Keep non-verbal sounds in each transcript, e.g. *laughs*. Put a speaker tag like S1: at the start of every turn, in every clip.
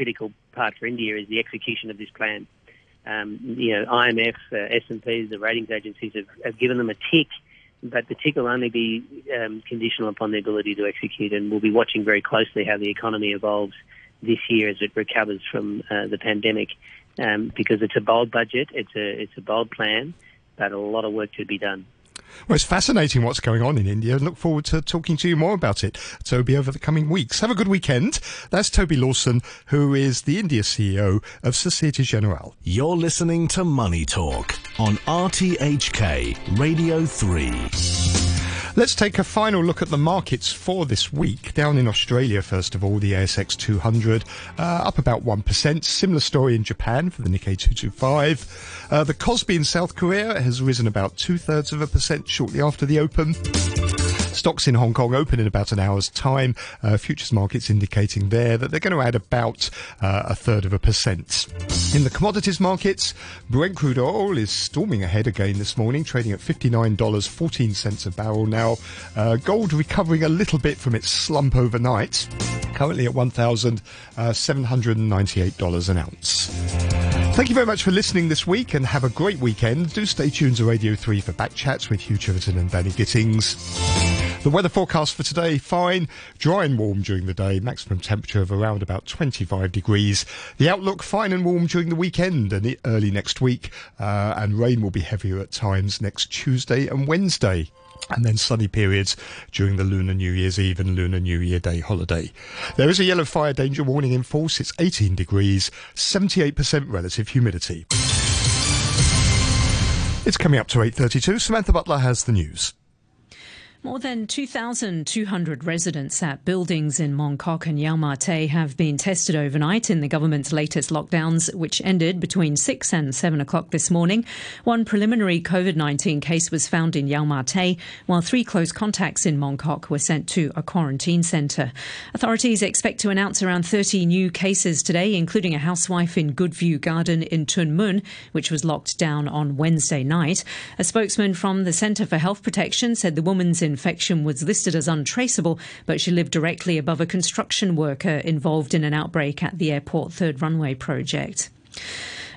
S1: critical part for India is the execution of this plan. Um, you know, IMF, uh, S&P, the ratings agencies have, have given them a tick, but the tick will only be um, conditional upon the ability to execute, and we'll be watching very closely how the economy evolves this year as it recovers from uh, the pandemic, um, because it's a bold budget, it's a it's a bold plan, but a lot of work to be done.
S2: Well, it's fascinating what's going on in India. And look forward to talking to you more about it, Toby, over the coming weeks. Have a good weekend. That's Toby Lawson, who is the India CEO of Societe Generale.
S3: You're listening to Money Talk on RTHK Radio 3.
S2: Let's take a final look at the markets for this week. Down in Australia, first of all, the ASX 200 uh, up about 1%. Similar story in Japan for the Nikkei 225. Uh, the Kospi in South Korea has risen about two thirds of a percent shortly after the open. Stocks in Hong Kong open in about an hour's time. Uh, futures markets indicating there that they're going to add about uh, a third of a percent. In the commodities markets, Brent crude oil is storming ahead again this morning, trading at $59.14 a barrel now. Uh, gold recovering a little bit from its slump overnight, currently at $1,798 an ounce. Thank you very much for listening this week and have a great weekend. Do stay tuned to Radio 3 for back chats with Hugh Chiverton and Danny Gittings. The weather forecast for today, fine, dry and warm during the day, maximum temperature of around about 25 degrees. The outlook, fine and warm during the weekend and the early next week, uh, and rain will be heavier at times next Tuesday and Wednesday and then sunny periods during the Lunar New Year's Eve and Lunar New Year Day holiday. There is a yellow fire danger warning in force. It's 18 degrees, 78% relative humidity. It's coming up to 8.32. Samantha Butler has the news.
S4: More than 2,200 residents at buildings in Mongkok and Yau Ma Tei have been tested overnight in the government's latest lockdowns, which ended between 6 and 7 o'clock this morning. One preliminary COVID 19 case was found in Yau Ma Tei, while three close contacts in Mongkok were sent to a quarantine centre. Authorities expect to announce around 30 new cases today, including a housewife in Goodview Garden in Tuen Mun, which was locked down on Wednesday night. A spokesman from the Centre for Health Protection said the woman's infection was listed as untraceable, but she lived directly above a construction worker involved in an outbreak at the airport third runway project.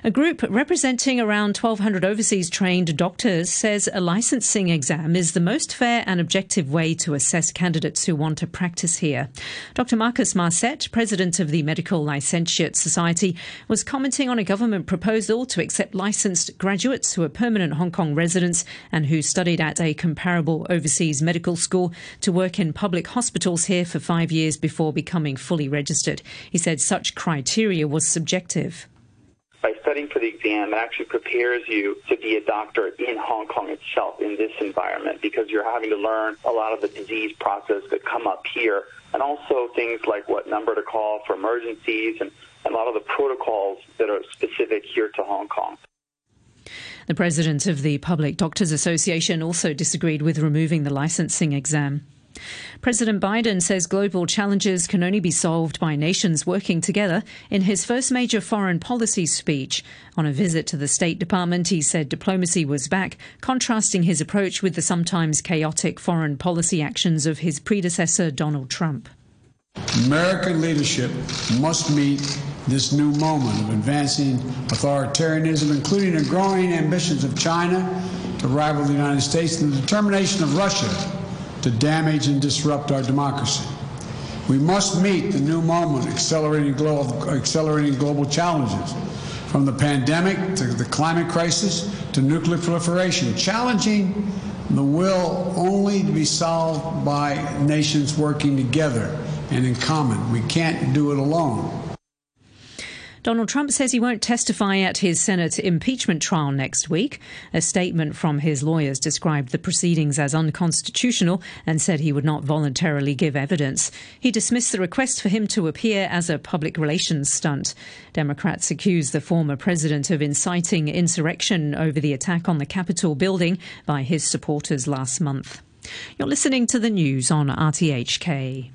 S4: A group representing around 1,200 overseas trained doctors says a licensing exam is the most fair and objective way to assess candidates who want to practice here. Dr. Marcus Marcet, president of the Medical Licentiate Society, was commenting on a government proposal to accept licensed graduates who are permanent Hong Kong residents and who studied at a comparable overseas medical school to work in public hospitals here for five years before becoming fully registered. He said such criteria was subjective
S5: by studying for the exam, it actually prepares you to be a doctor in Hong Kong itself in this environment because you're having to learn a lot of the disease process that come up here and also things like what number to call for emergencies and, and a lot of the protocols that are specific here to Hong Kong.
S4: The president of the Public Doctors Association also disagreed with removing the licensing exam. President Biden says global challenges can only be solved by nations working together in his first major foreign policy speech. On a visit to the State Department, he said diplomacy was back, contrasting his approach with the sometimes chaotic foreign policy actions of his predecessor, Donald Trump.
S6: American leadership must meet this new moment of advancing authoritarianism, including the growing ambitions of China to rival the United States and the determination of Russia to damage and disrupt our democracy. We must meet the new moment, accelerating global, accelerating global challenges, from the pandemic to the climate crisis to nuclear proliferation, challenging the will only to be solved by nations working together and in common. We can't do it alone.
S4: Donald Trump says he won't testify at his Senate impeachment trial next week. A statement from his lawyers described the proceedings as unconstitutional and said he would not voluntarily give evidence. He dismissed the request for him to appear as a public relations stunt. Democrats accuse the former president of inciting insurrection over the attack on the Capitol building by his supporters last month. You're listening to the news on RTHK.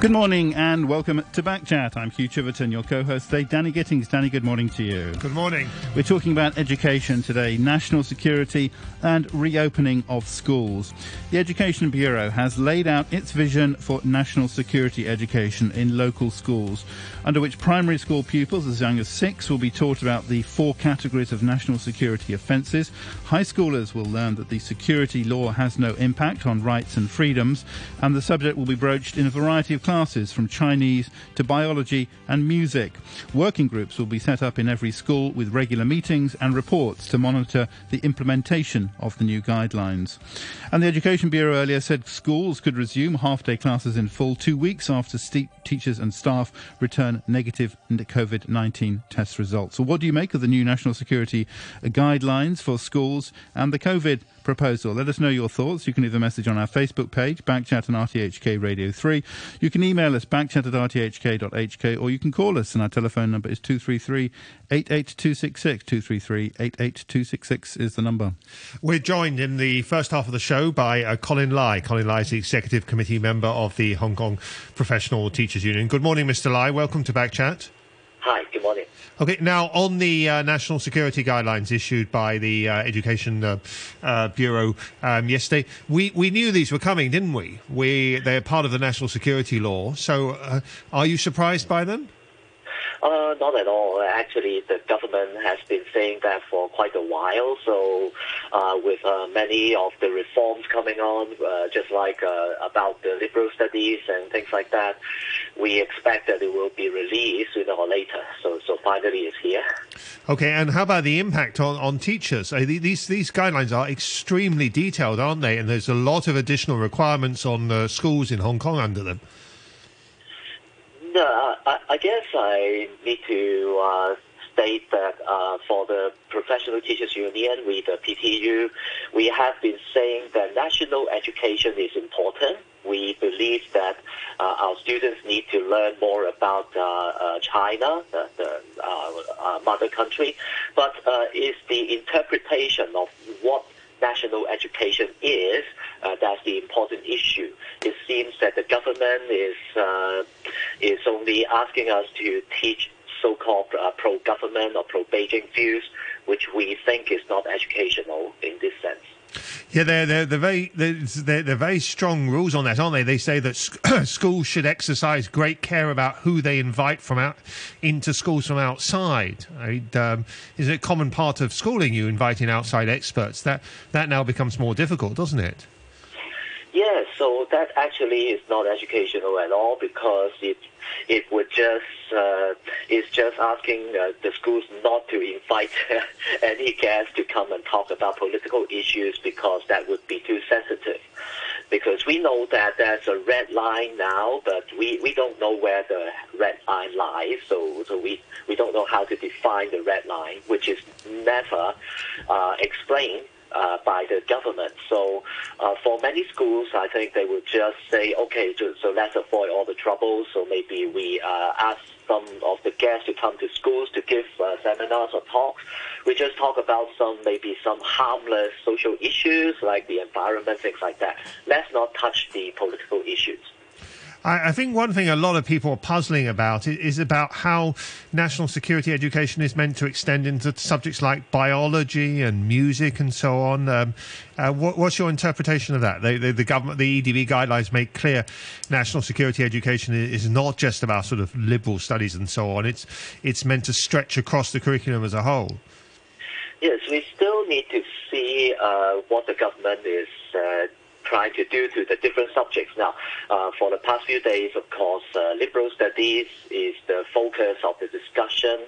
S7: Good morning and welcome to Backchat. I'm Hugh Chiverton, your co-host today. Danny Gittings. Danny, good morning to you.
S8: Good morning.
S7: We're talking about education today, national security and reopening of schools. The Education Bureau has laid out its vision for national security education in local schools, under which primary school pupils as young as six will be taught about the four categories of national security offences. High schoolers will learn that the security law has no impact on rights and freedoms, and the subject will be broached in a variety of classes from Chinese to biology and music. Working groups will be set up in every school with regular meetings and reports to monitor the implementation of the new guidelines. And the Education Bureau earlier said schools could resume half day classes in full two weeks after st- teachers and staff return negative COVID 19 test results. So, what do you make of the new national security guidelines for schools and the COVID proposal. Let us know your thoughts. You can leave a message on our Facebook page, Backchat and RTHK Radio 3. You can email us, backchat at rthk.hk, or you can call us, and our telephone number is 233 88266. 233 88266 is the number.
S8: We're joined in the first half of the show by uh, Colin Lai. Colin Lai is the Executive Committee member of the Hong Kong Professional Teachers Union. Good morning, Mr. Lai. Welcome to Backchat.
S9: Hi, good morning.
S8: Okay, now on the uh, national security guidelines issued by the uh, Education uh, uh Bureau um, yesterday, we, we knew these were coming, didn't we? We they're part of the national security law. So, uh, are you surprised by them?
S9: Uh, not at all. Actually, the government has been saying that for quite a while. So, uh, with uh, many of the reforms coming on, uh, just like uh, about the liberal studies and things like that, we expect that it will be released sooner or later. So, so finally, it's here.
S8: Okay, and how about the impact on, on teachers? Uh, these these guidelines are extremely detailed, aren't they? And there's a lot of additional requirements on schools in Hong Kong under them.
S9: No, I, I guess I need to uh, state that uh, for the Professional Teachers Union, with the PTU, we have been saying that national education is important. We believe that uh, our students need to learn more about uh, uh, China, the, the uh, uh, mother country, but is the interpretation of what national education is, uh, that's the important issue. It seems that the government is uh, is only asking us to teach so-called uh, pro-government or pro-Beijing views, which we think is not educational in this sense.
S8: Yeah, they're, they're, they're very they're, they're, very strong rules on that, aren't they? They say that *clears throat* schools should exercise great care about who they invite from out into schools from outside. Um, is it a common part of schooling you inviting outside experts? That that now becomes more difficult, doesn't it?
S9: Yes, so that actually is not educational at all because it it would just uh, it's just asking uh, the schools not to invite *laughs* any guests to come and talk about political issues because that would be too sensitive. Because we know that there's a red line now, but we, we don't know where the red line lies. So so we, we don't know how to define the red line, which is never uh, explained uh, by the government. So uh, for many schools, I think they would just say, okay, so, let's avoid all the trouble. So maybe we uh, ask some of the guests to come to schools to give uh, seminars or talks. We just talk about some maybe some harmless social issues like the environment, things like that. Let's not touch the political issues.
S8: I, I, think one thing a lot of people are puzzling about is about how national security education is meant to extend into subjects like biology and music and so on. Um, uh, what, what's your interpretation of that? The government, the EDB guidelines make clear national security education is not just about sort of liberal studies and so on. It's it's meant to stretch across the curriculum as a whole.
S9: Yes, we still need to see uh, what the government is uh, trying to do to the different subjects. Now, uh, for the past few days, of course, uh, liberal studies is the focus of the discussion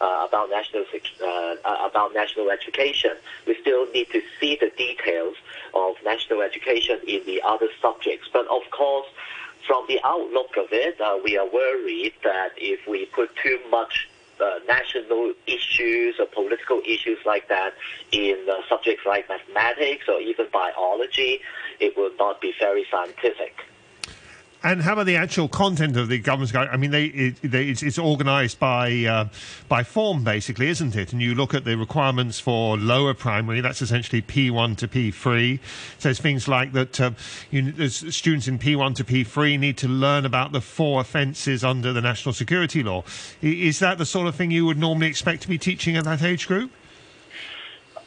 S9: uh, about national uh, about national education. We still need to see the details of national education in the other subjects, but of course. From the outlook of it, uh, we are worried that if we put too much uh, national issues or political issues like that in uh, subjects like mathematics or even biology, it will not be very scientific.
S8: And how about the actual content of the government's guide? I mean, they, it, they, it's, it's organised by uh, by form, basically, isn't it? And you look at the requirements for lower primary. That's essentially P1 to P3. Says things like that um, you, students in P1 to P3 need to learn about the four offences under the national security law. Is that the sort of thing you would normally expect to be teaching at that age group?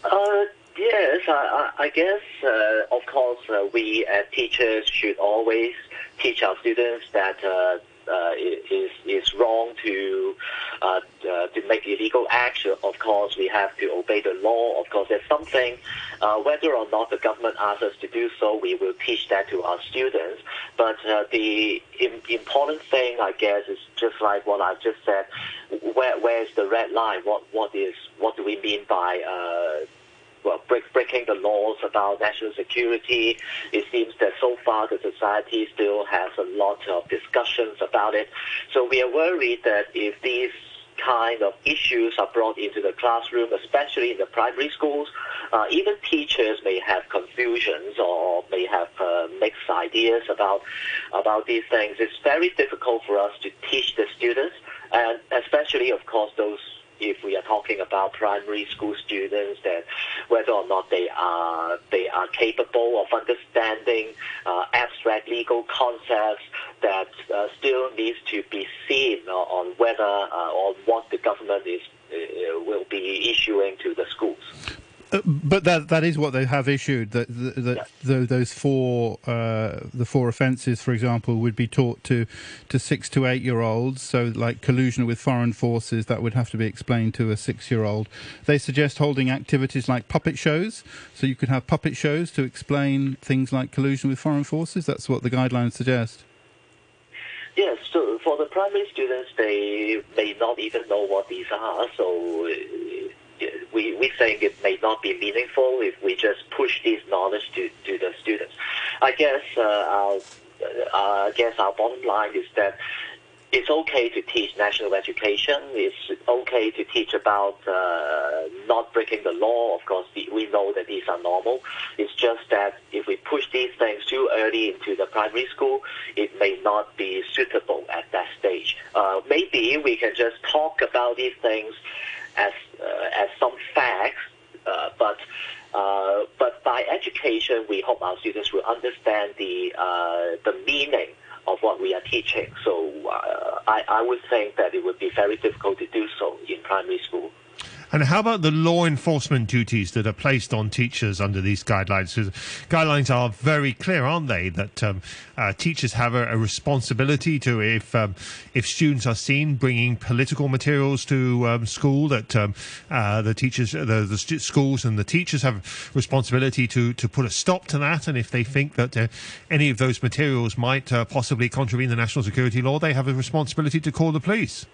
S9: Uh, yes, I, I guess, uh, of course, uh, we as teachers should always teach our students that uh, uh, is is wrong to uh, uh, to make illegal action. Of course, we have to obey the law. Of course, there's something. Uh, whether or not the government asks us to do so, we will teach that to our students. But uh, the Im- important thing, I guess, is just like what I've just said. Where where is the red line? What what is what do we mean by well, break, breaking the laws about national security. It seems that so far the society still has a lot of discussions about it. So we are worried that if these kind of issues are brought into the classroom, especially in the primary schools, uh, even teachers may have confusions or may have uh, mixed ideas about about these things. It's very difficult for us to teach the students, and especially, of course, those if we are talking about primary school students, that whether or not they are they are capable of understanding uh, abstract legal concepts that uh, still needs to be seen on whether uh, on what the government is uh, will be issuing to the schools.
S7: Uh, but that that is what they have issued. That, that, yeah. the, those four uh, the four offences, for example, would be taught to to six to eight year olds. So, like collusion with foreign forces, that would have to be explained to a six year old. They suggest holding activities like puppet shows. So you could have puppet shows to explain things like collusion with foreign forces. That's what the guidelines suggest.
S9: Yes, so for the primary students, they may not even know what these are. So we, we think it may not be meaningful if we just push this knowledge to, to the students. I guess uh, our, uh, I guess our bottom line is that it's okay to teach national education. It's okay to teach about uh, not breaking the law. Of course, we know that these are normal. It's just that if we push these things too early into the primary school, it may not be suitable at that stage. Uh, maybe we can just talk about these things as as some facts, uh, but uh, but by education, we hope our students will understand the the meaning of what we are teaching. So I, I would think that it would be very difficult to do so in primary school.
S8: And how about the law enforcement duties that are placed on teachers under these guidelines? So guidelines are very clear, aren't they? That um, uh, teachers have a, a, responsibility to, if um, if students are seen bringing political materials to um, school, that um, uh, the teachers, the, the schools, and the teachers have responsibility to to put a stop to that. And if they think that uh, any of those materials might uh, possibly contravene the national security law, they have a responsibility to call the police.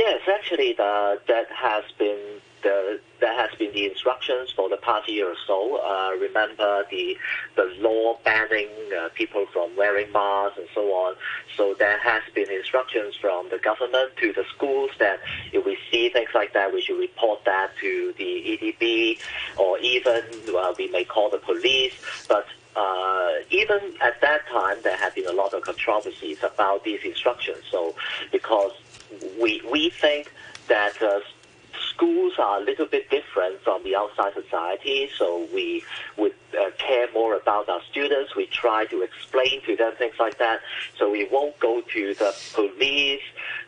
S9: Yes, actually, the, that has been the that has been the instructions for the past year or so. Uh, remember the the law banning uh, people from wearing masks and so on. So there has been instructions from the government to the schools that if we see things like that, we should report that to the EDB, or even uh, we may call the police. But uh, even at that time, there have been a lot of controversies about these instructions. So, because we we think that uh, schools are a little bit different from the outside society, so we would uh, care more about our students. We try to explain to them things like that, so we won't go to the police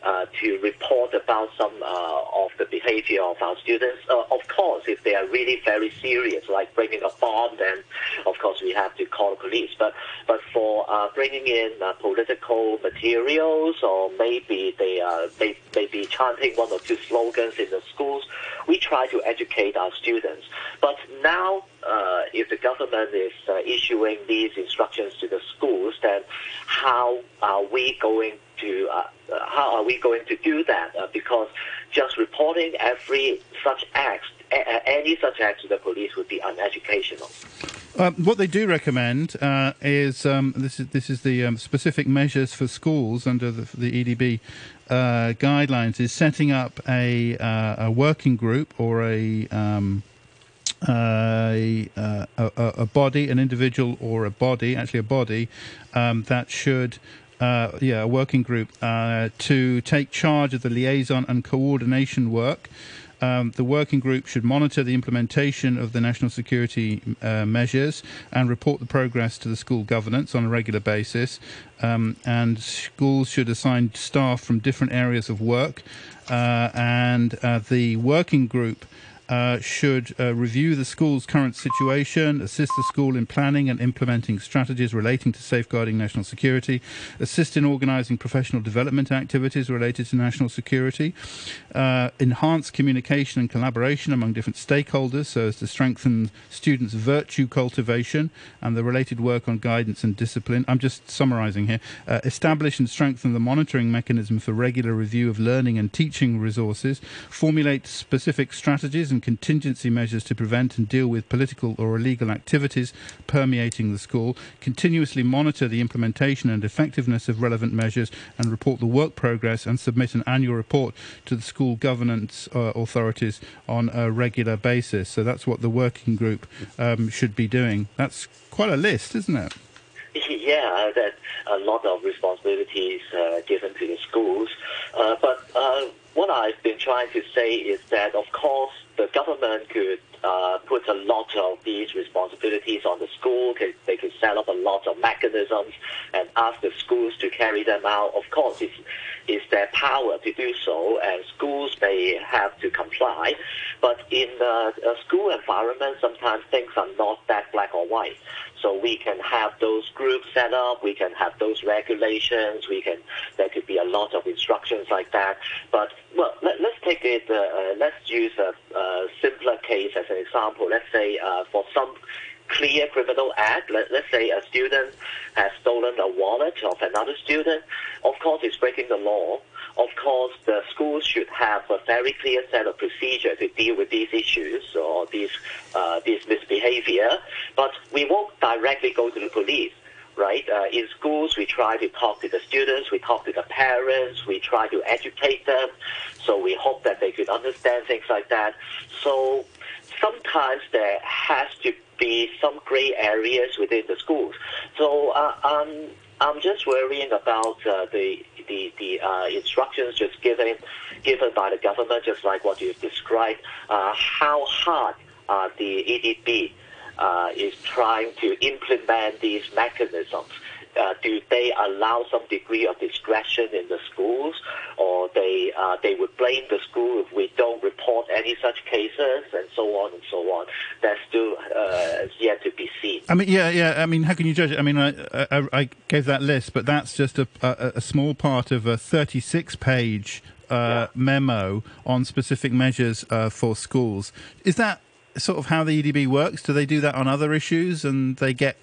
S9: uh, to report about some uh, of the behavior of our students. Uh, of course, if they are really very serious, like bringing a bomb, then of course we have to call the police. But but for uh, bringing in uh, political materials, or maybe they are may, maybe chanting one or two slogans in the schools, we try to educate our students. But now, uh, if the government is uh, issuing these instructions to the schools, then how are we going to uh, uh how are we going to do that? Uh, because just reporting every such act, any such act to the police would be uneducational.
S7: Um, what they do recommend uh, is um, this is this is the um, specific measures for schools under the, the EDB uh, guidelines is setting up a uh, a working group or a um, a, uh, a, a body, an individual or a body, actually a body, um, that should. Uh, yeah, a working group uh, to take charge of the liaison and coordination work. Um, the working group should monitor the implementation of the national security uh, measures and report the progress to the school governance on a regular basis. Um, and schools should assign staff from different areas of work. Uh, and uh, the working group uh, should uh, review the school's current situation, assist the school in planning and implementing strategies relating to safeguarding national security, assist in organising professional development activities related to national security, uh, enhance communication and collaboration among different stakeholders so as to strengthen students' virtue cultivation and the related work on guidance and discipline. I'm just summarising here. Uh, establish and strengthen the monitoring mechanism for regular review of learning and teaching resources, formulate specific strategies and contingency measures to prevent and deal with political or illegal activities permeating the school, continuously monitor the implementation and effectiveness of relevant measures, and report the work progress and submit an annual report to the school governance uh, authorities on a regular basis. So that's what the working group um, should be doing. That's quite a list, isn't it? *laughs*
S9: Yeah, that a lot of responsibilities uh, given to the schools. Uh, but uh, what I've been trying to say is that, of course, the government could uh, put a lot of these responsibilities on the school. They could set up a lot of mechanisms and ask the schools to carry them out. Of course, it's, it's their power to do so, and schools may have to comply. But in a, a school environment, sometimes things are not that black or white. So we can have those groups set up, we can have those regulations, we can there could be a lot of instructions like that. But well, let, us take it. Uh, uh, let's use a, a, simpler case as an example. Let's say uh, for some clear criminal act. Let, us say a student has stolen a wallet of another student. Of course, he's breaking the law. Of course, the schools should have a very clear set of procedure to deal with these issues or these uh, this misbehavior. But we won't directly go to the police right? Uh, in schools, we try to talk to the students, we talk to the parents, we try to educate them. So we hope that they could understand things like that. So sometimes there has to be some gray areas within the schools. So uh, um, I'm just worrying about uh, the the, the uh, instructions just given given by the government, just like what you've described. Uh, how hard uh, the EDB uh, is trying to implement these mechanisms uh, do they allow some degree of discretion in the schools, or they uh, they would blame the school if we don't report any such cases, and so on and so on. That's still uh, yet to be seen.
S7: I mean, yeah, yeah. I mean, how can you judge it? I mean, I, I, I gave that list, but that's just a, a, a small part of a 36-page uh, yeah. memo on specific measures uh, for schools. Is that sort of how the EDB works? Do they do that on other issues, and they get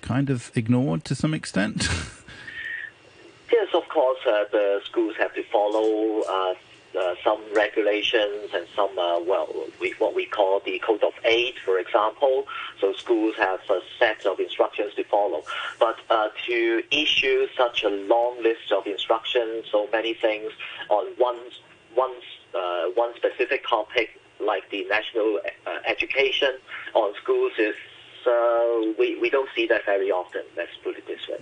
S7: kind of ignored to some extent? *laughs*
S9: yes, of course, uh, the schools have to follow uh, uh, some regulations and some, uh, well, we, what we call the Code of Aid, for example. So schools have a set of instructions to follow. But uh, to issue such a long list of instructions, so many things on one, one, uh, one specific topic, like the national education on schools is so we, we don't see that very often, let's put it this way.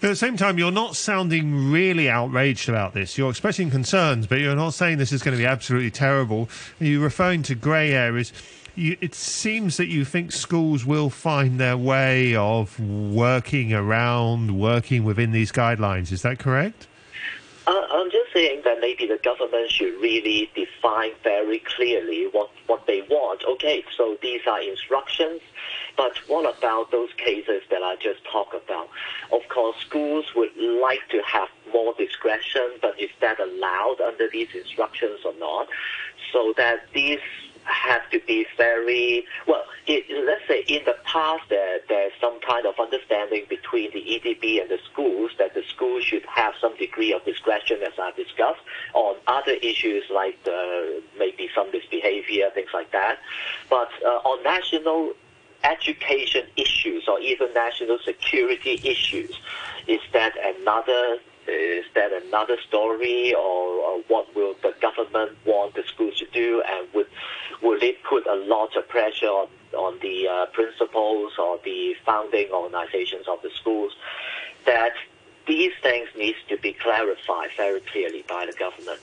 S8: But at the same time, you're not sounding really outraged about this. You're expressing concerns, but you're not saying this is going to be absolutely terrible. You're referring to grey areas. You, it seems that you think schools will find their way of working around, working within these guidelines. Is that correct?
S9: Uh, I'm just saying that maybe the government should really define very clearly what, what they want. Okay, so these are instructions but what about those cases that I just talked about? Of course, schools would like to have more discretion, but is that allowed under these instructions or not? So that these have to be very well. It, let's say in the past there there's some kind of understanding between the EDB and the schools that the schools should have some degree of discretion, as I discussed, on other issues like the, maybe some misbehavior, things like that. But uh, on national education issues or even national security issues. Is that another is that another story or, or, what will the government want the schools to do and would will it put a lot of pressure on, on the uh, principals or the founding organizations of the schools that these things needs to be clarified very clearly by the government.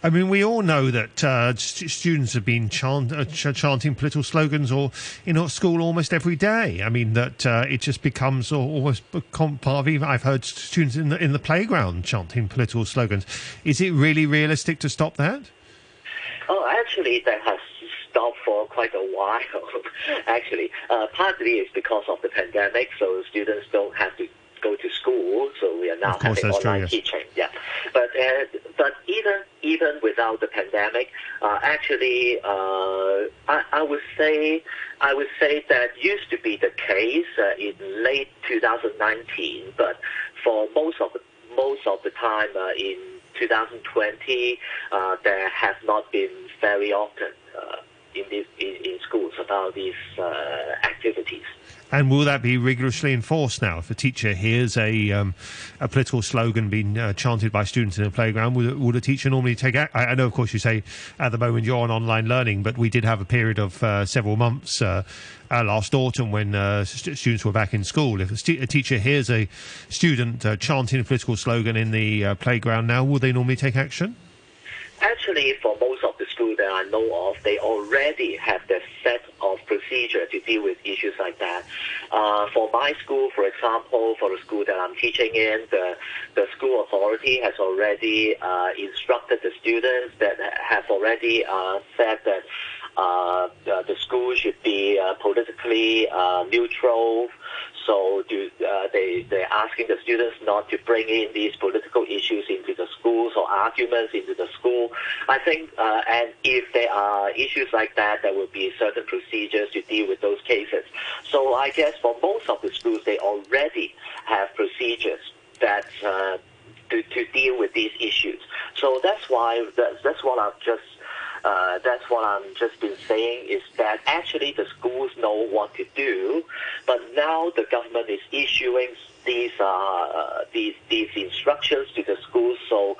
S8: I mean, we all know that uh, st- students have been chant- uh, ch- chanting political slogans or in school almost every day. I mean, that uh, it just becomes almost part of even. I've heard students in the in the playground chanting political slogans. Is it really realistic to stop that?
S9: Oh, actually, that has stopped for quite a while. *laughs* actually, uh, partly it's because of the pandemic, so students don't have to go to school, so we are now having online true, yes. teaching. Yeah, but uh, but even even without the pandemic, uh, actually, uh, I, I would say I would say that used to be the case uh, in late 2019, but for most of the most of the time uh, in 2020, uh, there has not been very often in, this, in, in schools about these activities.
S8: And will that be rigorously enforced now? If a teacher hears a um, a political slogan being uh, chanted by students in a playground, would, would a teacher normally take? Act? I, I know, of course, you say at the moment you're on online learning, but we did have a period of uh, several months uh, uh last autumn when uh, st- students were back in school. If a, st- a teacher hears a student uh, chanting a political slogan in the playground now, would they normally take action?
S9: Actually, for most of that I know of, they already have the set of procedure to deal with issues like that. Uh, for my school, for example, for the school that I'm teaching in, the, the school authority has already uh, instructed the students that have already uh, said that uh, the school should be uh, politically uh, neutral. So do, uh, they, they're asking the students not to bring in these political issues into the schools or arguments into the school. I think, uh, and if there are issues like that, there will be certain procedures to deal with those cases. So I guess for most of the schools, they already have procedures that uh, to, to deal with these issues. So that's why that's, that's what I've just uh, that's what I'm just been saying is that actually the schools know what to do, but now the government is issuing these uh, these these instructions to the schools. So,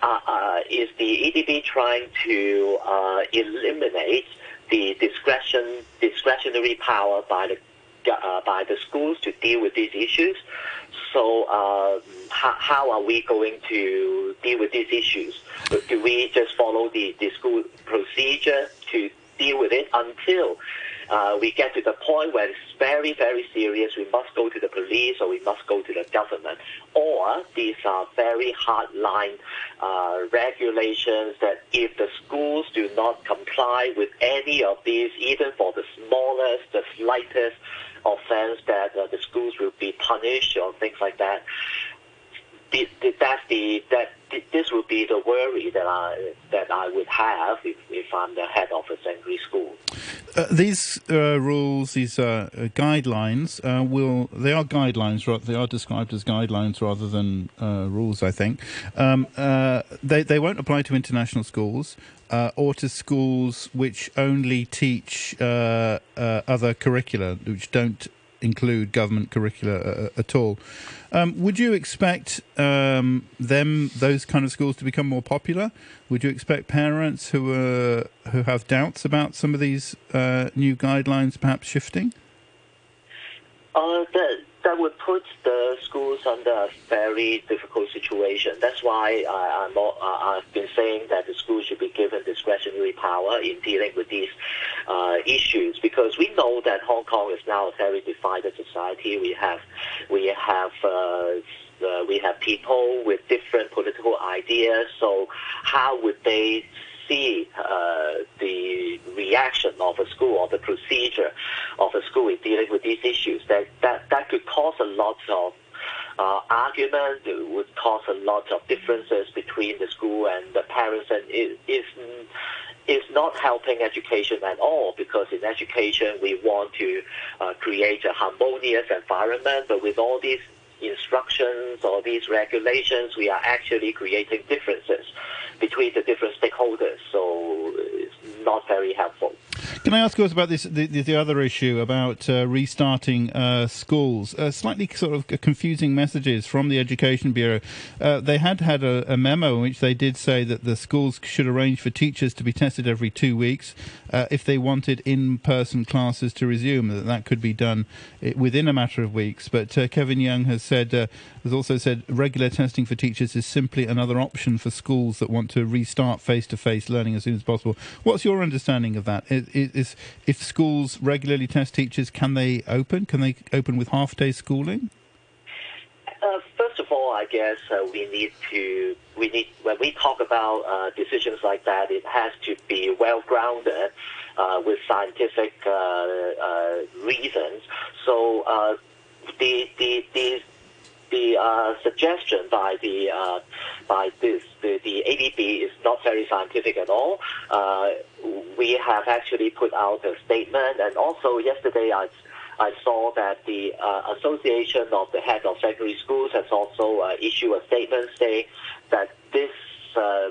S9: uh, uh is the EDB trying to uh, eliminate the discretion discretionary power by the uh, by the schools to deal with these issues? So, how, how are we going to deal with these issues? Do we just follow the, the school procedure to deal with it until uh, we get to the point where it's very, very serious, we must go to the police or we must go to the government. Or these are very hard line uh, regulations that if the schools do not comply with any of these, even for the smallest, the slightest offense, that uh, the schools will be punished or things like that that's the that this would be the worry that I that I would have if, if I'm the head of a secondary school.
S7: Uh, these uh, rules, these uh, guidelines, uh, will they are guidelines. They are described as guidelines rather than uh, rules. I think um, uh, they they won't apply to international schools. or to schools which only teach other curricula, which don't include government curricula at all. Um, would you expect um, them, those kind of schools, to become more popular? Would you expect parents who are, who have doubts about some of these uh, new guidelines perhaps shifting?
S9: Uh, that that would put the schools under a very difficult situation. That's why I, am I've been saying that the schools should be given discretionary power in dealing with these uh, issues because we know that Hong Kong is now a very divided society. We have we have uh, uh, we have people with different political ideas. So how would they see uh, the reaction of a school or the procedure of a school in dealing with these issues? That that that could cause a lot of uh, argument. It would cause a lot of differences between the school and the parents, and it is is not helping education at all because in education we want to uh, create a harmonious environment, but with all these instructions or these regulations, we are actually creating differences between the different stakeholders. So it's not very helpful.
S7: Can I ask you about this? The, the, the other issue about uh, restarting uh, schools. Uh, slightly sort of confusing messages from the Education Bureau. Uh, they had had a, a, memo in which they did say that the schools should arrange for teachers to be tested every two weeks uh, if they wanted in-person classes to resume. That that could be done eh, within a matter of weeks. But uh, Kevin Yeung has said has also said regular testing for teachers is simply another option for schools that want to restart face-to-face learning as soon as possible. What's your understanding of that? Is, if schools regularly test teachers, can they open? Can they open with half-day schooling?
S9: Uh, first of all, I guess uh, we need to we need when we talk about uh, decisions like that, it has to be well grounded uh, with scientific uh, uh, reasons. So the the the the uh, suggestion by the uh, by this the, the EDB is not very scientific at all. Uh, we have actually put out a statement, and also yesterday I. I saw that the uh, Association of the Head of Secondary Schools has also uh, issued a statement saying that this uh,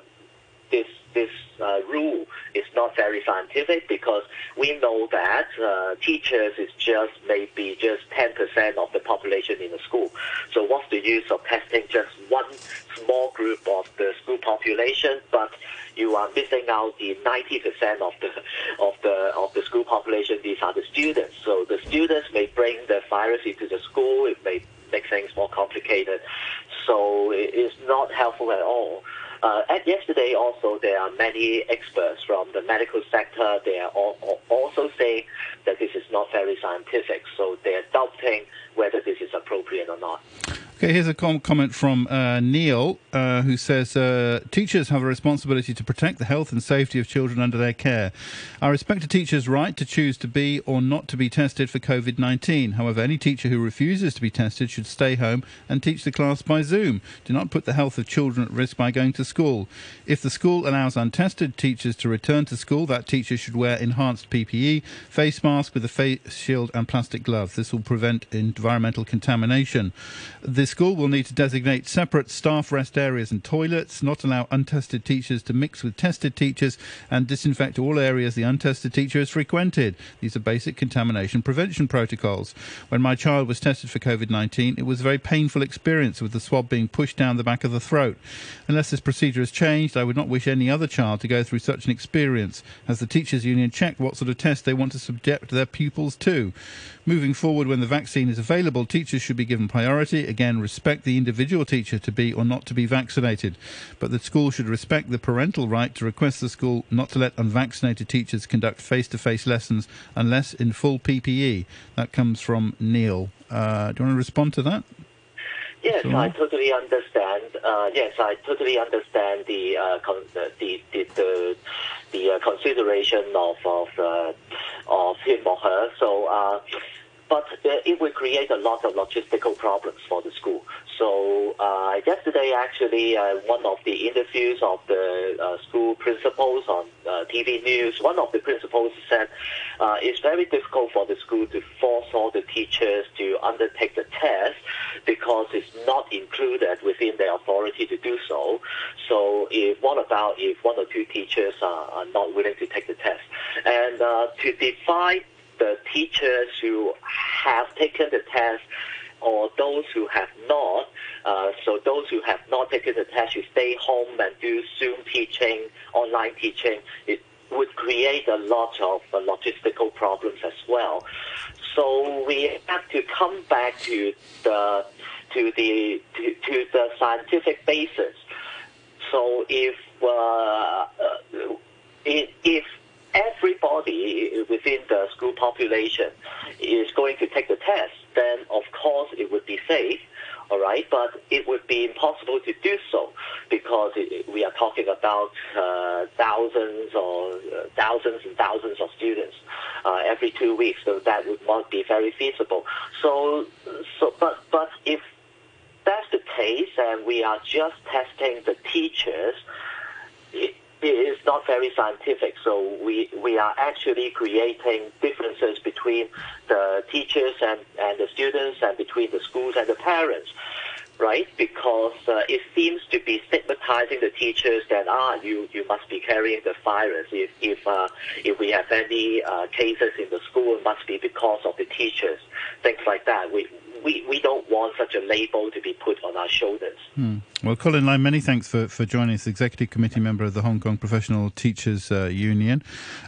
S9: this this uh, rule is not very scientific because we know that uh, teachers is just maybe just 10% of the population in the school. So what's the use of testing just one small group of the school population, but you are missing out the 90% of the of the of the school population. These are the students. So the students may bring the virus into the school. It may make things more complicated. So it is not helpful at all. Uh, at yesterday, also there are many experts from the medical sector. They are all, all also saying that this is not very scientific. So they are doubting whether this is appropriate or not.
S7: Okay, here's a com- comment from uh, Neil, uh, who says uh, teachers have a responsibility to protect the health and safety of children under their care. I respect a teacher's right to choose to be or not to be tested for COVID 19. However, any teacher who refuses to be tested should stay home and teach the class by Zoom. Do not put the health of children at risk by going to school. If the school allows untested teachers to return to school, that teacher should wear enhanced PPE, face mask with a face shield, and plastic gloves. This will prevent environmental contamination. The school will need to designate separate staff rest areas and toilets, not allow untested teachers to mix with tested teachers, and disinfect all areas the untested teacher has frequented. These are basic contamination prevention protocols. When my child was tested for COVID 19, it was a very painful experience with the swab being pushed down the back of the throat. Unless this procedure has changed, I would not wish any other child to go through such an experience. Has the Teachers Union checked what sort of test they want to subject their pupils to? Moving forward, when the vaccine is available, teachers should be given priority. Again, respect the individual teacher to be or not to be vaccinated. But the school should respect the parental right to request the school not to let unvaccinated teachers conduct face to face lessons unless in full PPE. That comes from Neil. Uh, do you want to respond to that?
S9: Yes, I totally understand. Uh, yes, I totally understand the uh, con- the the the, the uh, consideration of of uh, of him or her. So uh, but uh, it will create a lot of logistical problems for the school. So uh, yesterday, actually, uh, one of the interviews of the uh, school principals on uh, TV news, one of the principals said uh, it's very difficult for the school to force all the teachers to undertake the test because it's not included within their authority to do so. So, if what about if one or two teachers are, are not willing to take the test? And to define the teachers who have taken the test or those who have not. Uh, so those who have not taken the test should stay home and do Zoom teaching, online teaching. It would create a lot of uh, logistical problems as well. So we have to come back to the to the to, to the scientific basis. So if uh, uh if everybody within the school population is going to take the test, then of course it would be safe, all right? But it would be impossible to do so because we are talking about uh, thousands or uh, thousands and thousands of students uh, every two weeks, so that would not be very feasible. So, so, but but if that's the case, and we are just testing the teachers. It, is not very scientific. So we, we are actually creating differences between the teachers and, and the students and between the schools and the parents. right? Because uh, it seems to be stigmatizing the teachers that ah, you, you must be carrying the virus. If if uh, if we have any uh, cases in the school, it must be because of the teachers. Things like that. We we, we don't want such a label to be put on our shoulders.
S7: Hmm. Well, Colin Lai, many thanks for, for joining us, Executive Committee member of the Hong Kong Professional Teachers uh, Union.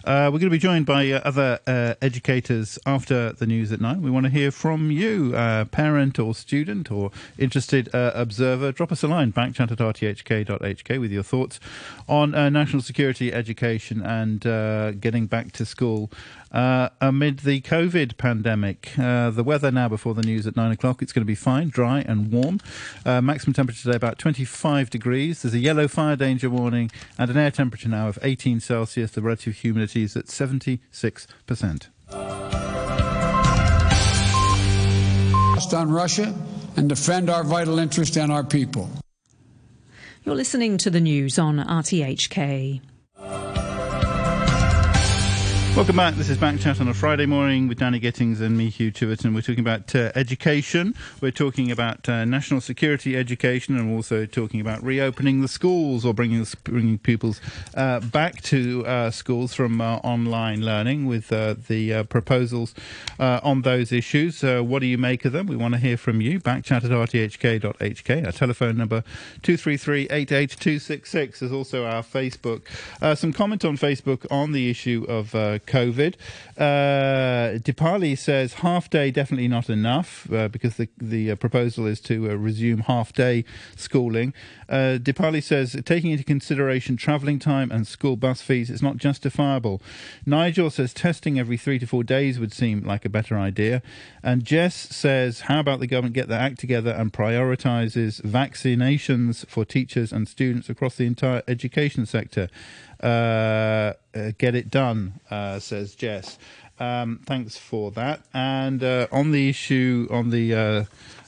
S7: Uh, we're going to be joined by uh, other uh, educators after the news at nine. We want to hear from you, uh, parent or student or interested uh, observer. Drop us a line, backchat at rthk.hk with your thoughts on national security education and getting back to school uh, amid the COVID pandemic. Uh, the weather now before the news at nine o'clock. It's going to be fine, dry and warm. Uh, maximum temperature today about 25 degrees. There's a yellow fire danger warning and an air temperature now of 18 Celsius. The relative humidity is at 76%.
S6: On Russia and defend our vital interest and our people.
S4: You're listening to the news on RTHK.
S7: Welcome back. This is Back Chat on a Friday morning with Danny Gittings and me, Hugh Chiverton. We're talking about uh, education. We're talking about uh, national security education, and also talking about reopening the schools or bringing bringing pupils uh, back to uh, schools from uh, online learning with uh, the proposals on those issues. what do you make of them? We want to hear from you. Backchat at rthk.hk. Our telephone number two three three eight eight two six six is also our Facebook. some comment on Facebook on the issue of COVID. Uh, Dipali says half day definitely not enough uh, because the the uh, proposal is to uh, resume half day schooling. Uh, Dipali says taking into consideration travelling time and school bus fees, it's not justifiable. Nigel says testing every three to four days would seem like a better idea. And Jess says, how about the government get their act together and prioritises vaccinations for teachers and students across the entire education sector? Uh, uh, get it done, uh, says Jess. Um, thanks for that. And uh, on the issue, on the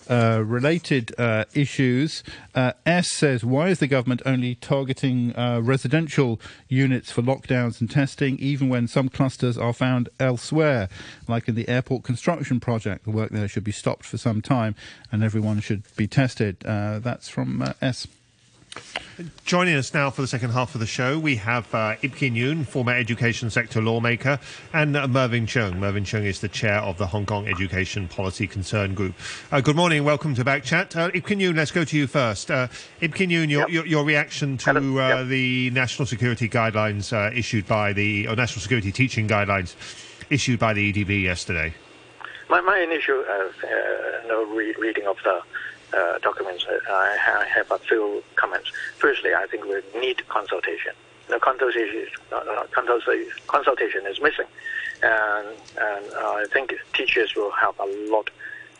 S7: uh, uh, related uh, issues, S says, why is the government only targeting residential units for lockdowns and testing, even when some clusters are found elsewhere, like in the airport construction project? The work there should be stopped for some time and everyone should be tested. that's from S.
S8: Joining us now for the second half of the show, we have uh, Ip Kin Yuen, former education sector lawmaker, and uh, Mervyn Cheung. Mervyn Cheung is the chair of the Hong Kong Education Policy Concern Group. Uh, good morning, welcome to Backchat. Uh, Ip Kin Yuen, let's go to you first. Uh, Ip Kin Yuen, your, yep. your, your, reaction to uh, yep. the national security guidelines uh, issued by the, or national security teaching guidelines issued by the EDB yesterday?
S10: My, my initial no re- reading of the uh, documents, I have a few comments. Firstly, I think we need consultation. The consultation, uh, consultation is missing, and, and I think teachers will have a lot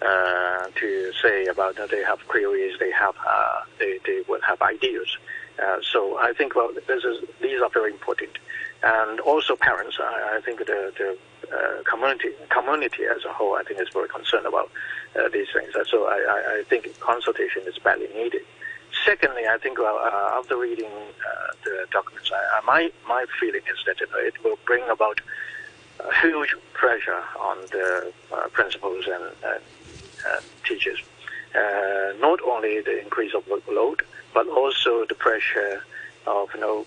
S10: uh, to say about that. They have queries, they have uh, they they will have ideas. Uh, so I think well, this is these are very important, and also parents. I, I think the the uh, community community as a whole, I think, is very concerned about uh, these things. So I, I, I, think consultation is badly needed. Secondly, I think well, uh, after reading uh, the documents, I, my my feeling is that it will bring about huge pressure on the uh, principals and, teachers. not only the increase of workload, but also the pressure of you know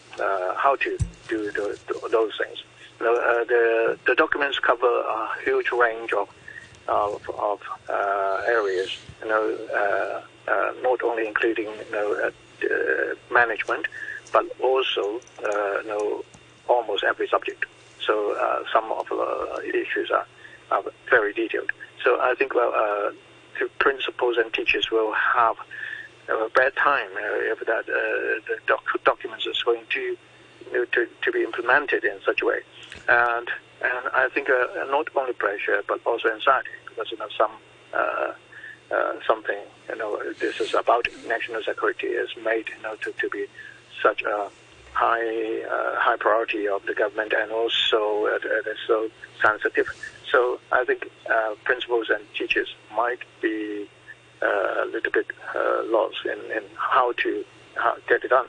S10: how to do the, the, those things. You know, uh, the the documents cover a huge range of of, of uh, areas. You know, uh, uh, not only including you know uh, uh, management, but also uh, you know almost every subject. So some of the issues are, are very detailed. So I think well, the principals and teachers will have a bad time if that the doc- documents are going to, you know, to to be implemented in such a way and and I think uh, not only pressure but also anxiety because you know some uh, uh, something you know this is about national security is made you know to, to be such a high uh, high priority of the government and also it is so sensitive. So I think uh, principals and teachers might be uh, a little bit lost in, in how to how get it done.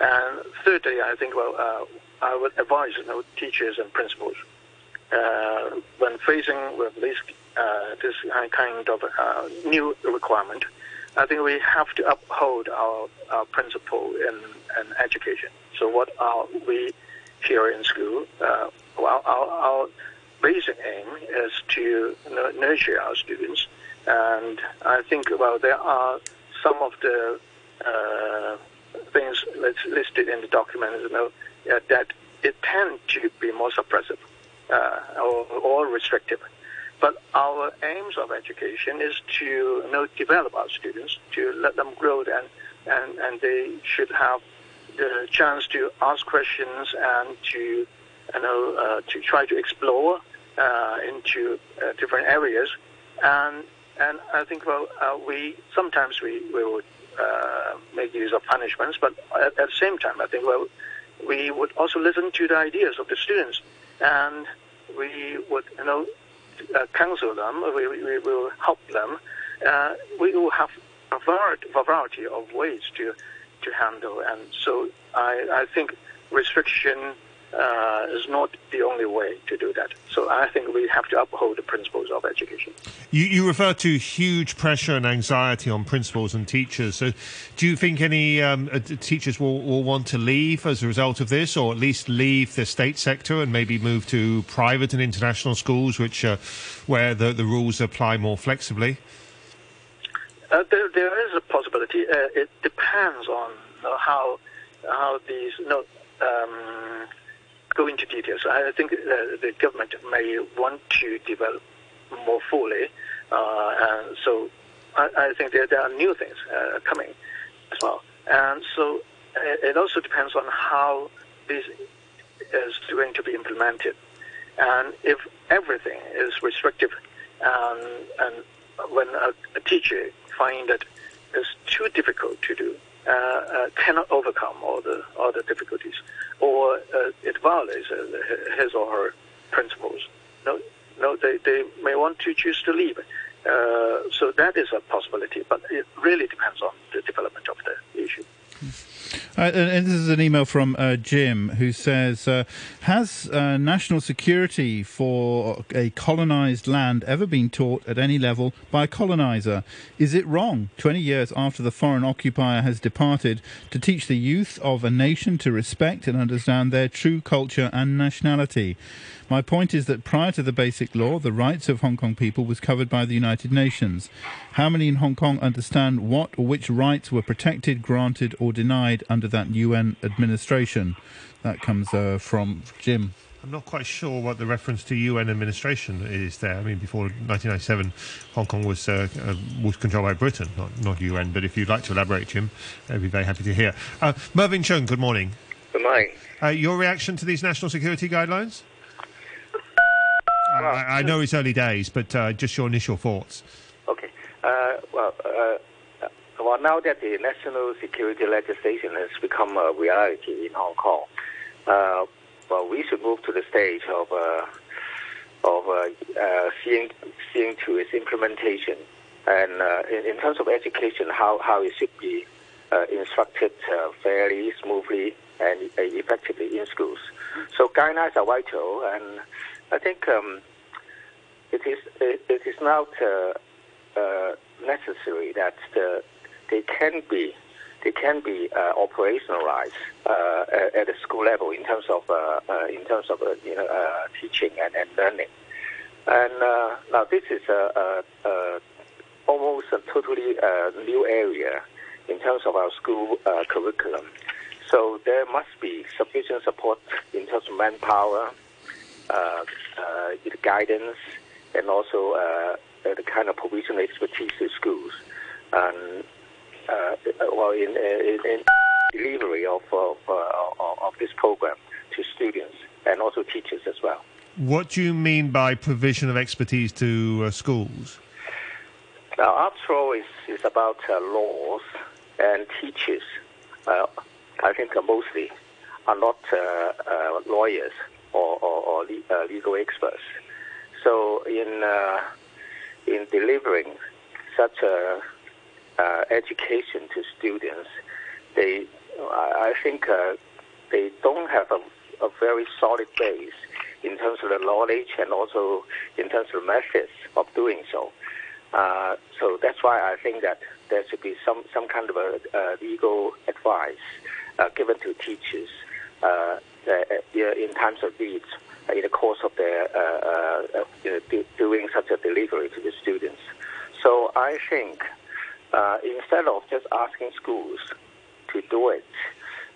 S10: And thirdly, I think well I would advise you know, teachers and principals uh, when facing with this uh, this kind of uh, new requirement, I think we have to uphold our, our principle in, in education. So what are we here in school? Uh, well, our, our basic aim is to nurture our students, and I think well there are some of the uh, things listed in the document you know, uh, that it tend to be more suppressive or, or restrictive. But our aims of education is to you know, develop our students, to let them grow, and, and, and they should have the chance to ask questions and to you know uh, to try to explore uh, into uh, different areas. And and I think well uh, we sometimes we we would uh, make use of punishments, but at, at, the same time I think well we would also listen to the ideas of the students and we would you know uh, counsel them, we, we will help them. Uh, we will have a variety, a variety of ways to to handle, and so I, I think restriction uh, is not the only way to do that. So I think we have to uphold the principles of education.
S8: You, you refer to huge pressure and anxiety on principals and teachers. So do you think any um, uh, teachers will, will want to leave as a result of this, or at least leave the state sector and maybe move to private and international schools, which uh, where the, the rules apply more flexibly?
S10: Uh, there, there is a possibility. Uh, it depends on how how these you know, um, go into details. I think the, the government may want to develop more fully, uh, and so I, I, think there, there are new things uh, coming as well. And so uh, it also depends on how this is going to be implemented. And if everything is restrictive, and, and when a, a teacher finds that it's too difficult to do, uh, uh, Uh, uh, cannot overcome all the all the difficulties, or uh, it violates uh, his or her principles. No, no, they, they may want to choose to leave. so that is a possibility, but it really depends on the development of the issue.
S7: Uh, and this is an email from uh, Jim who says uh, Has uh, national security for a colonized land ever been taught at any level by a colonizer? Is it wrong, 20 years after the foreign occupier has departed, to teach the youth of a nation to respect and understand their true culture and nationality? My point is that prior to the Basic Law, the rights of Hong Kong people was covered by the United Nations. How many in Hong Kong understand what or which rights were protected, granted, or denied under that UN administration? That comes uh, from Jim.
S8: I'm not quite sure what the reference to UN administration is there. I mean, before 1997, Hong Kong was uh, uh, was controlled by Britain, not, not UN. But if you'd like to elaborate, Jim, I'd be very happy to hear. Uh, Mervyn Cheung, good morning.
S11: Good morning.
S8: Uh, your reaction to these national security guidelines? I, I, know it's early days, but uh, just your initial thoughts.
S11: Okay. Uh, well, uh, well, now that the national security legislation has become a reality in Hong Kong, uh, well, we should move to the stage of uh, of uh, seeing seeing to its implementation, and in, in, terms of education, how how it should be instructed fairly, smoothly, and effectively in schools. So guidelines are vital, and I think um, it is it, it is not uh, uh, necessary that the, they can be they can be uh, operationalized uh, at, the school level in terms of uh, uh, in terms of you know teaching and, and learning. And now this is a, a, a almost a totally new area in terms of our school curriculum. So there must be sufficient support in terms of manpower, uh, uh, guidance, and also uh, the kind of provisional expertise in schools. And well, in, in, in, delivery of of, of this program to students and also teachers as well.
S8: What do you mean by provision of expertise to uh, schools?
S11: Now, after all, it's, it's about uh, laws and teachers. Uh, I think mostly are not lawyers or, or, or uh, legal experts. So in uh, in delivering such a uh, education to students, they I think uh, they don't have a, a, very solid base in terms of the knowledge and also in terms of methods of doing so. Uh, so that's why I think that there should be some, some kind of a, legal advice uh, given to teachers uh, Uh, uh, in times of needs uh, in the course of their doing such a delivery to the students. So I think instead of just asking schools to do it,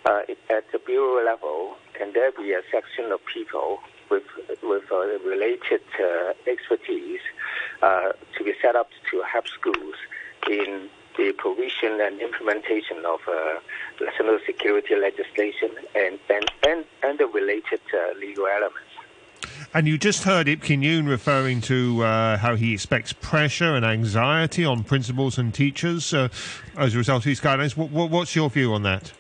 S11: at the bureau level, can there be a section of people with with uh, related uh, expertise uh, to be set up to help schools in the provision and implementation of national security legislation and and, and, and the related legal elements.
S8: And you just heard Ip Kin Yuen referring to uh, how he expects pressure and anxiety on principals and teachers uh, as a result of these guidelines. What, what, what's your view on that?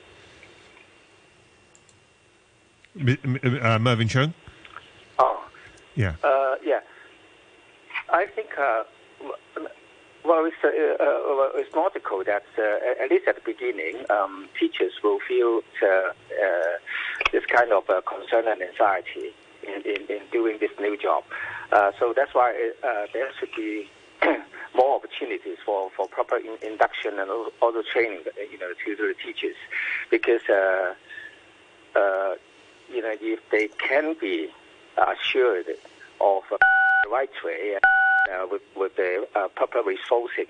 S8: Uh, Mervyn Cheung?
S11: Oh.
S8: Yeah.
S11: Uh, yeah. I think, uh, well, it's, uh, uh it's that, uh, at least at the beginning, um, teachers will feel uh, this kind of concern and anxiety in, in, in, doing this new job. so that's why there should be *clears throat* more opportunities for, for proper in, induction and also training, you know, to the teachers, because you know, if they can be assured of uh, the right way uh, with, with the uh, proper resourcing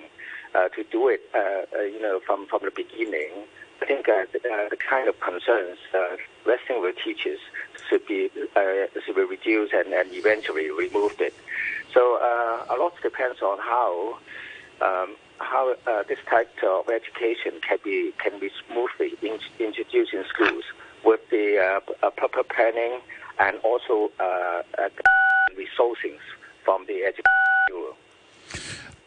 S11: uh, to do it, uh, uh, you know, from, from the beginning, I think the, kind of concerns resting with teachers should be should be reduced and, and eventually removed. It. So a lot depends on how um, how this type of education can be can be smoothly in, introduced in schools with the uh, proper planning and also uh, uh resourcing from the education.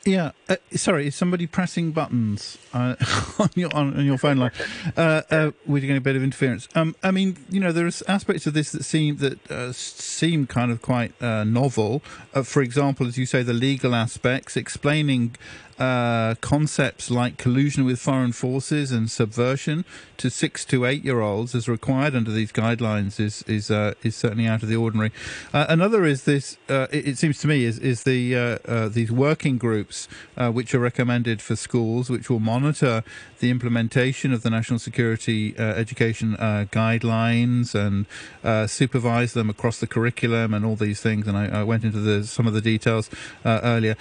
S7: Yeah, uh, sorry, is somebody pressing buttons uh, *laughs* on your on, on, your phone line? *laughs* Uh, uh, we're getting a bit of interference. Um, I mean, you know, there are aspects of this that seem that uh, seem kind of quite uh, novel. for example, as you say, the legal aspects, explaining uh, concepts like collusion with foreign forces and subversion to six to eight year olds as required under these guidelines is is uh, is certainly out of the ordinary. Uh, another is this. Uh, it, it, seems to me is is the uh, these working groups which are recommended for schools, which will monitor the implementation of the national security education guidelines and supervise them across the curriculum and all these things. And I, I went into the, some of the details earlier.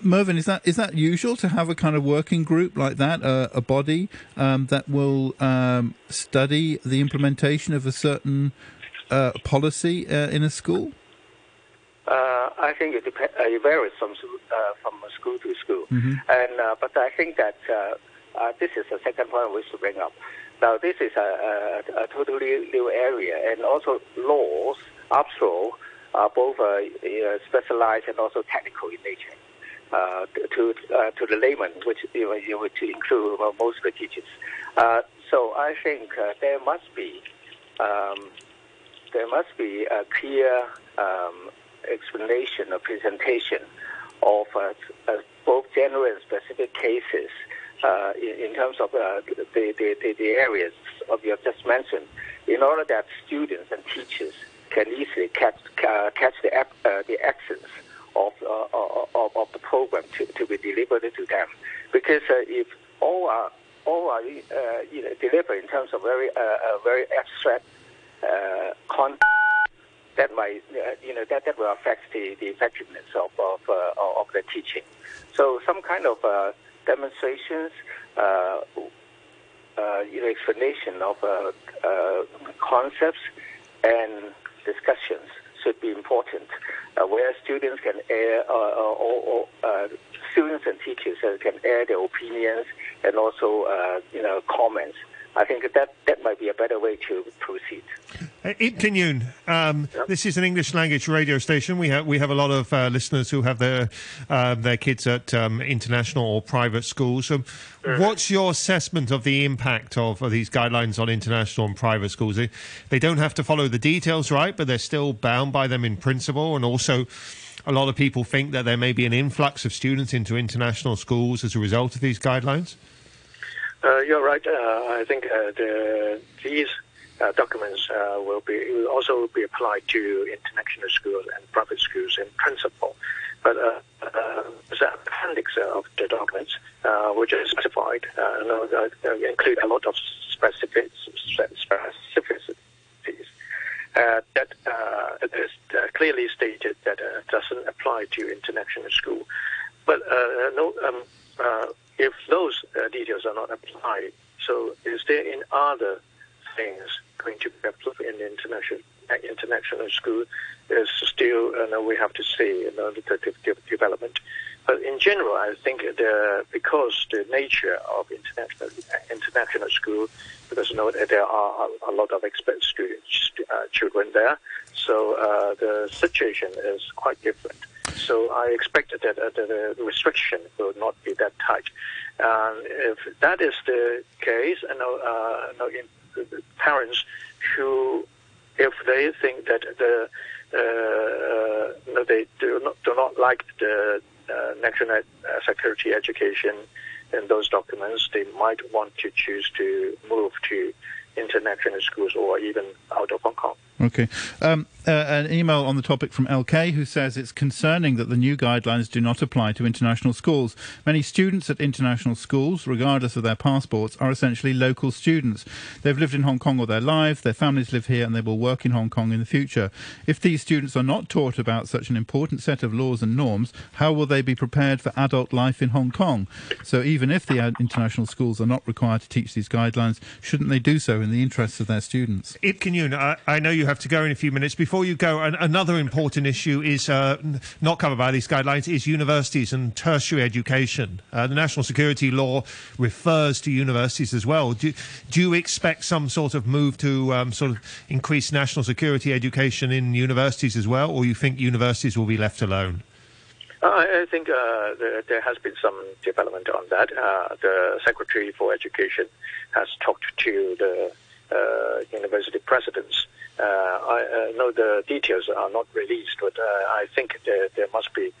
S7: Mervyn, is that is that usual? Unusual to have a kind of working group like that, uh, a body um, that will um, study the implementation of a certain uh, policy uh, in a school?
S11: Uh, I think it, depends. Uh, it varies from uh, from school to school,
S7: mm-hmm.
S11: and but I think that this is the second point we should bring up. Now, this is a, a, a totally new area, and also laws, after all, are both specialized and also technical in nature uh, to uh, to the layman, which you you would include most of the teachers. Uh, so I think uh, there must be um, there must be a clear um, explanation or presentation of uh, uh, both general and specific cases in, in, terms of the, the, the, areas of you have just mentioned, in order that students and teachers can easily catch catch the the essence of, uh, of, of the program to, to be delivered to them. Because uh, if all are all are uh, you know, delivered in terms of very uh, very abstract uh, content, that might uh, you know that, that will affect the, the effectiveness of of, uh, of the teaching. So some kind of uh, demonstrations, uh, uh, you know, explanation of uh, uh, concepts and discussions should be important, uh, where students can air, uh, uh or, or uh, students and teachers uh, can air their opinions and also, you know, comments. I think that that might be a better way to proceed.
S8: Uh, Ip Kin Yuen, um, yep. this is an English language radio station. We have we have a lot of uh, listeners who have their uh, their kids at um, international or private schools. So, mm-hmm. what's your assessment of the impact of, of, these guidelines on international and private schools? They, they don't have to follow the details, right? But they're still bound by them in principle, and also. A lot of people think that there may be an influx of students into international schools as a result of these guidelines.
S10: Uh, you're right. Uh, I think uh, the, these uh, documents uh, will be will also be applied to international schools and private schools in principle. but uh, uh, the appendix of the documents, uh, which is specified, uh, include a lot of specific specificities. That is clearly stated that doesn't apply to international school. But no, um, if those details are not applied, so is there in other things going to be applied in international uh, international school? Is still uh, no, we have to see you know, the, the, the development. But in general, I think the, because the nature of international international school, because you know there are a, a lot of expert students, uh, children there, so uh, the situation is quite different. So I expect that uh, the restriction will not be that tight. If that is the case, you know, uh, you know, in, parents who, if they think that the uh, you know, they do not, do not like the uh, national uh, security education in those documents, they might want to choose to move to international schools or even out of Hong Kong.
S7: Okay. Um, uh, an email on the topic from LK who says it's concerning that the new guidelines do not apply to international schools. Many students at international schools, regardless of their passports, are essentially local students. They've lived in Hong Kong all their life, their families live here, and they will work in Hong Kong in the future. If these students are not taught about such an important set of laws and norms, how will they be prepared for adult life in Hong Kong? So even if the international schools are not required to teach these guidelines, shouldn't they do so in the interests of their students?
S8: Ip Kin Yuen, I, I know you have to go in a few minutes. Before you go, an, another important issue is uh, not covered by these guidelines is universities and tertiary education. Uh, the national security law refers to universities as well. Do, do you expect some sort of move to um, sort of increase national security education in universities as well, or you think universities will be left alone?
S10: Uh, I think uh, there, there, has been some development on that. Uh, the Secretary for Education has talked to the uh, university presidents I uh, know the details are not released, but uh, I think there, there must be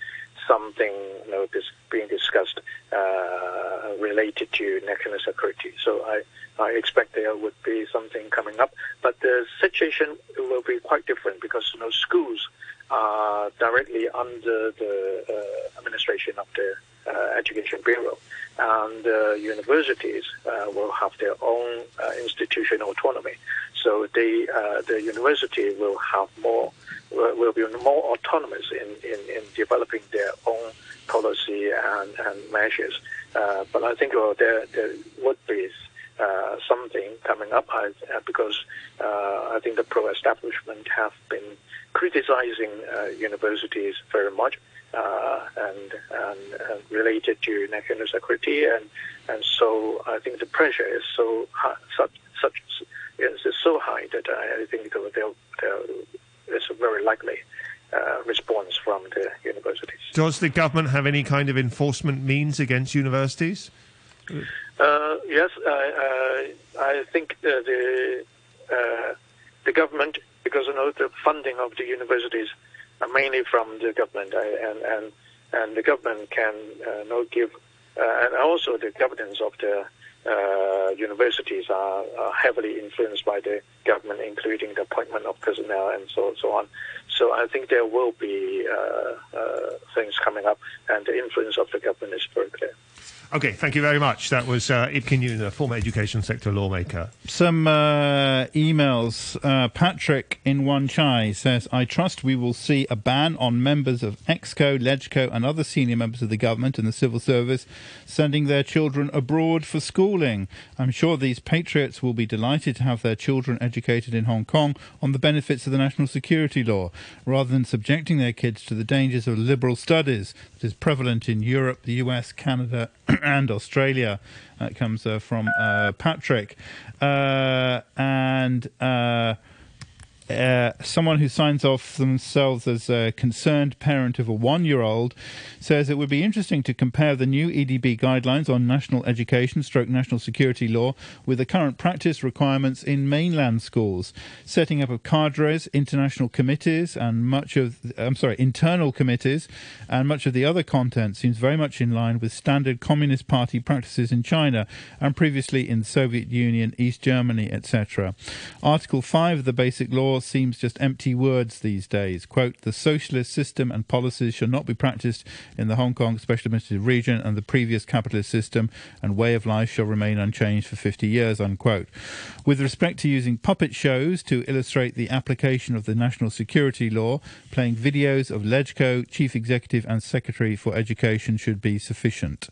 S10: something you know, this being discussed uh, related to national security. So I, I expect there would be something coming up. But the situation will be quite different because you know, schools are directly under the uh, administration of the uh, Education Bureau. And universities will have their own institutional autonomy. So they, uh, the university will have more, will be more autonomous in, in, in developing their own policy and, and measures. Uh, but I think well, there, there would be uh, something coming up uh, because uh, I think the pro-establishment have been criticizing uh, universities very much and, and, and, related to national security, and and so I think the pressure is so high, such such is, is so high that I, I think there, there, there is a very likely uh, response from the universities.
S8: Does the government have any kind of enforcement means against universities?
S10: Uh, yes, I, I think the uh, the government, because you know the funding of the universities are mainly from the government, and and and the government can uh, not give, uh, and also the governance of the uh, universities are, are, heavily influenced by the government, including the appointment of personnel and so so on. So I think there will be uh, uh, things coming up, and the influence of the government is very clear.
S8: Okay, thank you very much. That was uh, Ip Kin Yuen, a former education sector lawmaker.
S7: Some uh, emails. Uh, Patrick in Wan Chai says, I trust we will see a ban on members of EXCO, LegCo, and other senior members of the government and the civil service sending their children abroad for schooling. I'm sure these patriots will be delighted to have their children educated in Hong Kong on the benefits of the national security law, rather than subjecting their kids to the dangers of liberal studies that is prevalent in Europe, the US, Canada, *clears throat* and Australia. That comes uh, from uh, Patrick. Uh, and uh, someone who signs off themselves as a concerned parent of a one year old says it would be interesting to compare the new EDB guidelines on national education stroke national security law with the current practice requirements in mainland schools. Setting up of cadres, international committees, and much of, I'm sorry, internal committees, and much of the other content seems very much in line with standard Communist Party practices in China and previously in the Soviet Union, East Germany, etc. Article 5 of the Basic Law seems just empty words these days. Quote, the socialist system and policies shall not be practiced in the Hong Kong Special Administrative Region and the previous capitalist system and way of life shall remain unchanged for 50 years, unquote. With respect to using puppet shows to illustrate the application of the national security law, playing videos of LegCo, Chief Executive and Secretary for Education should be sufficient.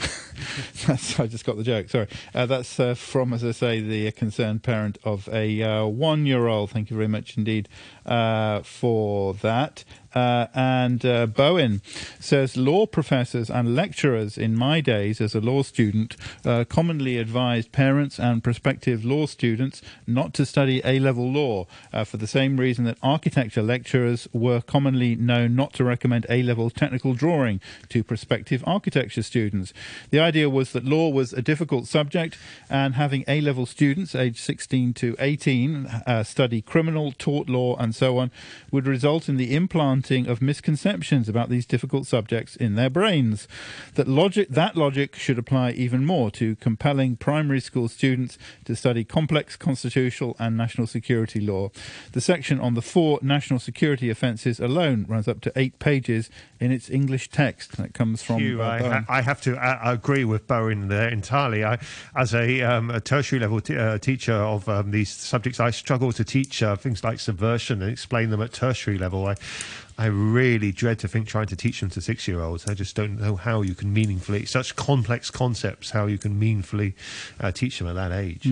S7: *laughs* that's, I just got the joke. Sorry. Uh, that's uh, from, as I say, the concerned parent of a uh, one year old. Thank you very much indeed uh, for that. Uh, and uh, Bowen says law professors and lecturers in my days as a law student uh, commonly advised parents and prospective law students not to study A level law uh, for the same reason that architecture lecturers were commonly known not to recommend A level technical drawing to prospective architecture students. The idea was that law was a difficult subject and having A level students aged 16 to 18 uh, study criminal, tort law, and so on would result in the implant of misconceptions about these difficult subjects in their brains. That logic that logic should apply even more to compelling primary school students to study complex constitutional and national security law. The section on the four national security offences alone runs up to eight pages in its English text. That comes from.
S8: Hugh,
S7: uh,
S8: I, I have to uh, agree with Bowen there entirely. I, as a, um, a tertiary level t- uh, teacher of um, these subjects, I struggle to teach uh, things like subversion and explain them at tertiary level. I, I really dread to think trying to teach them to six year olds. I just don't know how you can meaningfully, such complex concepts, how you can meaningfully uh, teach them at that age.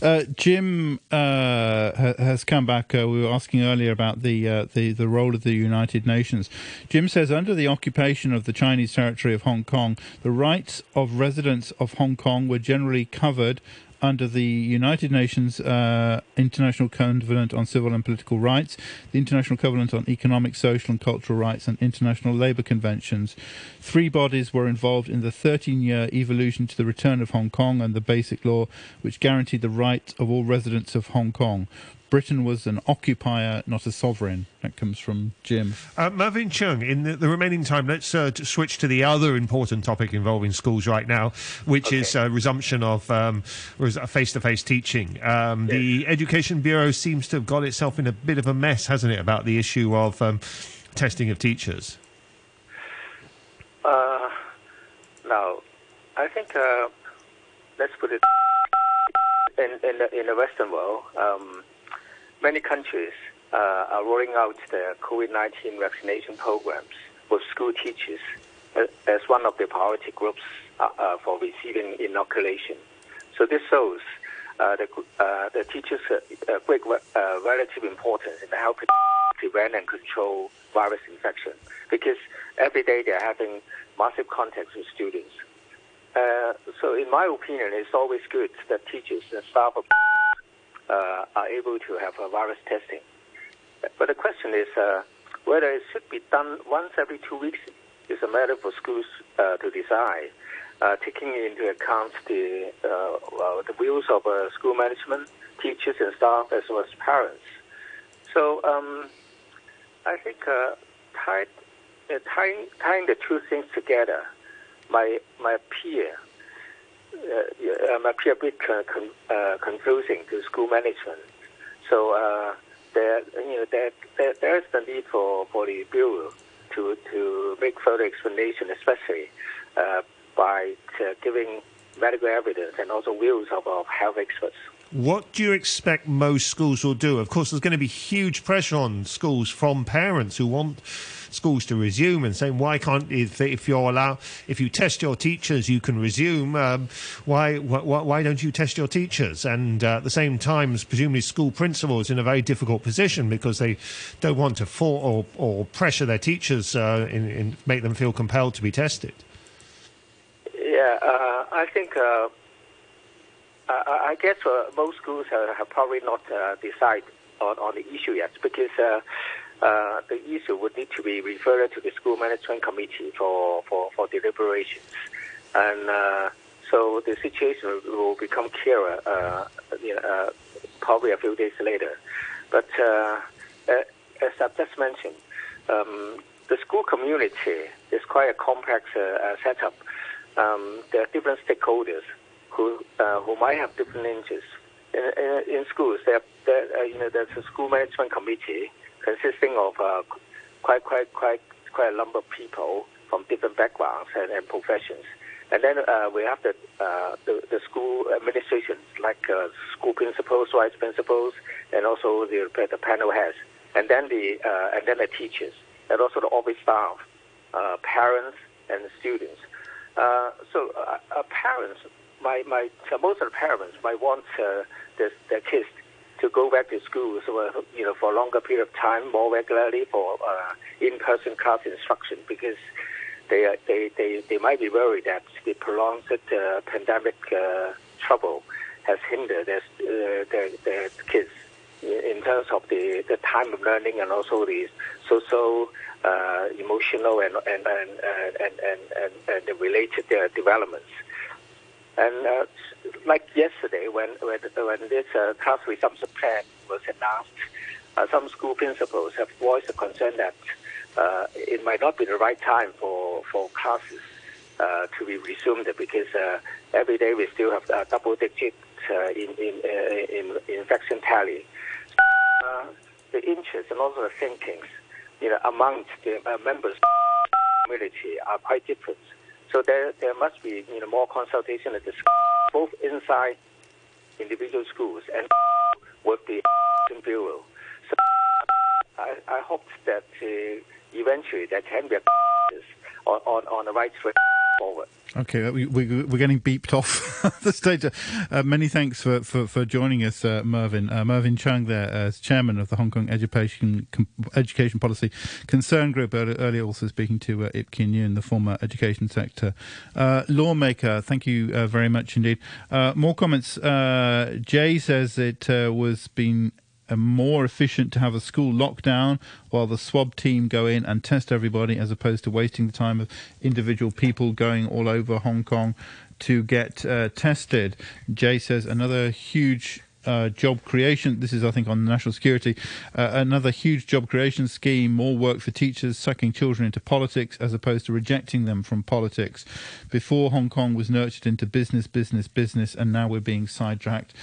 S7: Uh, Jim uh, ha- has come back. Uh, we were asking earlier about the, uh, the the role of the United Nations. Jim says under the occupation of the Chinese territory of Hong Kong, the rights of residents of Hong Kong were generally covered under the United Nations uh, International Covenant on Civil and Political Rights, the International Covenant on Economic, Social and Cultural Rights, and International Labour Conventions. Three bodies were involved in the 13 year evolution to the return of Hong Kong and the Basic Law, which guaranteed the right of all residents of Hong Kong. Britain was an occupier, not a sovereign. That comes from Jim.
S8: Uh, Mervyn Cheung, in the, the remaining time, let's uh, switch to the other important topic involving schools right now, which is uh, resumption of um, face to face teaching. Um, The Education Bureau seems to have got itself in a bit of a mess, hasn't it, about the issue of um, testing of teachers?
S11: Uh, now, I think uh, let's put it in in the, in the Western world. Um, many countries uh, are rolling out their COVID-19 vaccination programs for school teachers uh, as one of the priority groups uh, uh, for receiving inoculation. So this shows uh, the, uh, the teachers' great relative importance in helping prevent and control virus infection because every day they're having massive contacts with students. So, in my opinion, it's always good that teachers and staff are able to have a virus testing. But the question is uh, whether it should be done once every two weeks is a matter for schools uh, to decide, uh, taking into account the uh, well, the views of uh, school management, teachers and staff, as well as parents. So um, I think uh, uh, tying, tying the two things together might, might appear uh, might appear a bit con- uh, confusing to school management. So uh, there, you know, there, there, there is the need for, for the bureau to to make further explanation, especially uh, by giving medical evidence and also views of, of health experts.
S8: What do you expect most schools will do? Of course, there's going to be huge pressure on schools from parents who want schools to resume and saying, why can't if, if you're allowed if you test your teachers, you can resume. Um, why, why why don't you test your teachers? And uh, at the same time, presumably school principals in a very difficult position because they don't want to for, or, or pressure their teachers uh, in, in make them feel compelled to be tested.
S11: Yeah, uh, I think. Uh, I, guess uh, most schools have, probably not uh, decided on, on the issue yet because uh, the issue would need to be referred to the school management committee for, for, for deliberations. And uh, so the situation will become clearer uh, uh, probably a few days later. But uh, as I've just mentioned, um, the school community is quite a complex setup. Um, there are different stakeholders who who might have different interests in, in, in schools, there, there you know, there's a school management committee consisting of uh, quite, quite, quite, quite a number of people from different backgrounds and, and professions. And then uh, we have the, uh, the, the school administrations, like uh, school principals, vice principals, and also the, the panel heads, and then the uh, and then the teachers, and also the office staff, uh, parents, and students. Uh, so parents, my, my most of the parents might want their, their kids to go back to school, so you know, for a longer period of time, more regularly for in-person class instruction, because they, they, they, they might be worried that the prolonged uh, pandemic uh, trouble has hindered their, uh, their, their kids in terms of the, the time of learning and also the social, uh, emotional, and, and, and, and, and, and, and the related uh, developments. And uh, like yesterday, when, when, when this uh, class resumption plan was announced, some school principals have voiced a concern that uh, it might not be the right time for, for classes uh, to be resumed because uh, every day we still have uh, double digit uh, in, in, uh, in, infection tally. the interests and also the thinkings you know, among the members of the community are quite different. So there, there must be you know, more consultation and discussion, both inside individual schools and with the bureau. So I, I hope that uh, eventually there can be a on, on, on the right track forward.
S7: Okay, uh, we, we, are getting beeped off *laughs* the stage. Uh, many thanks for, for, for joining us, uh, Mervyn. Uh, Mervyn Cheung, there, as chairman of the Hong Kong Education Education Policy Concern Group, earlier also speaking to uh, Ip Kin Yuen, the former education sector uh, lawmaker. Thank you uh, very much indeed. more comments. Jay says it was being more efficient to have a school lockdown while the swab team go in and test everybody as opposed to wasting the time of individual people going all over Hong Kong to get uh, tested. Jay says another huge uh, job creation. This is, I think, on national security. Uh, another huge job creation scheme, more work for teachers, sucking children into politics as opposed to rejecting them from politics. Before Hong Kong was nurtured into business, business, business, and now we're being sidetracked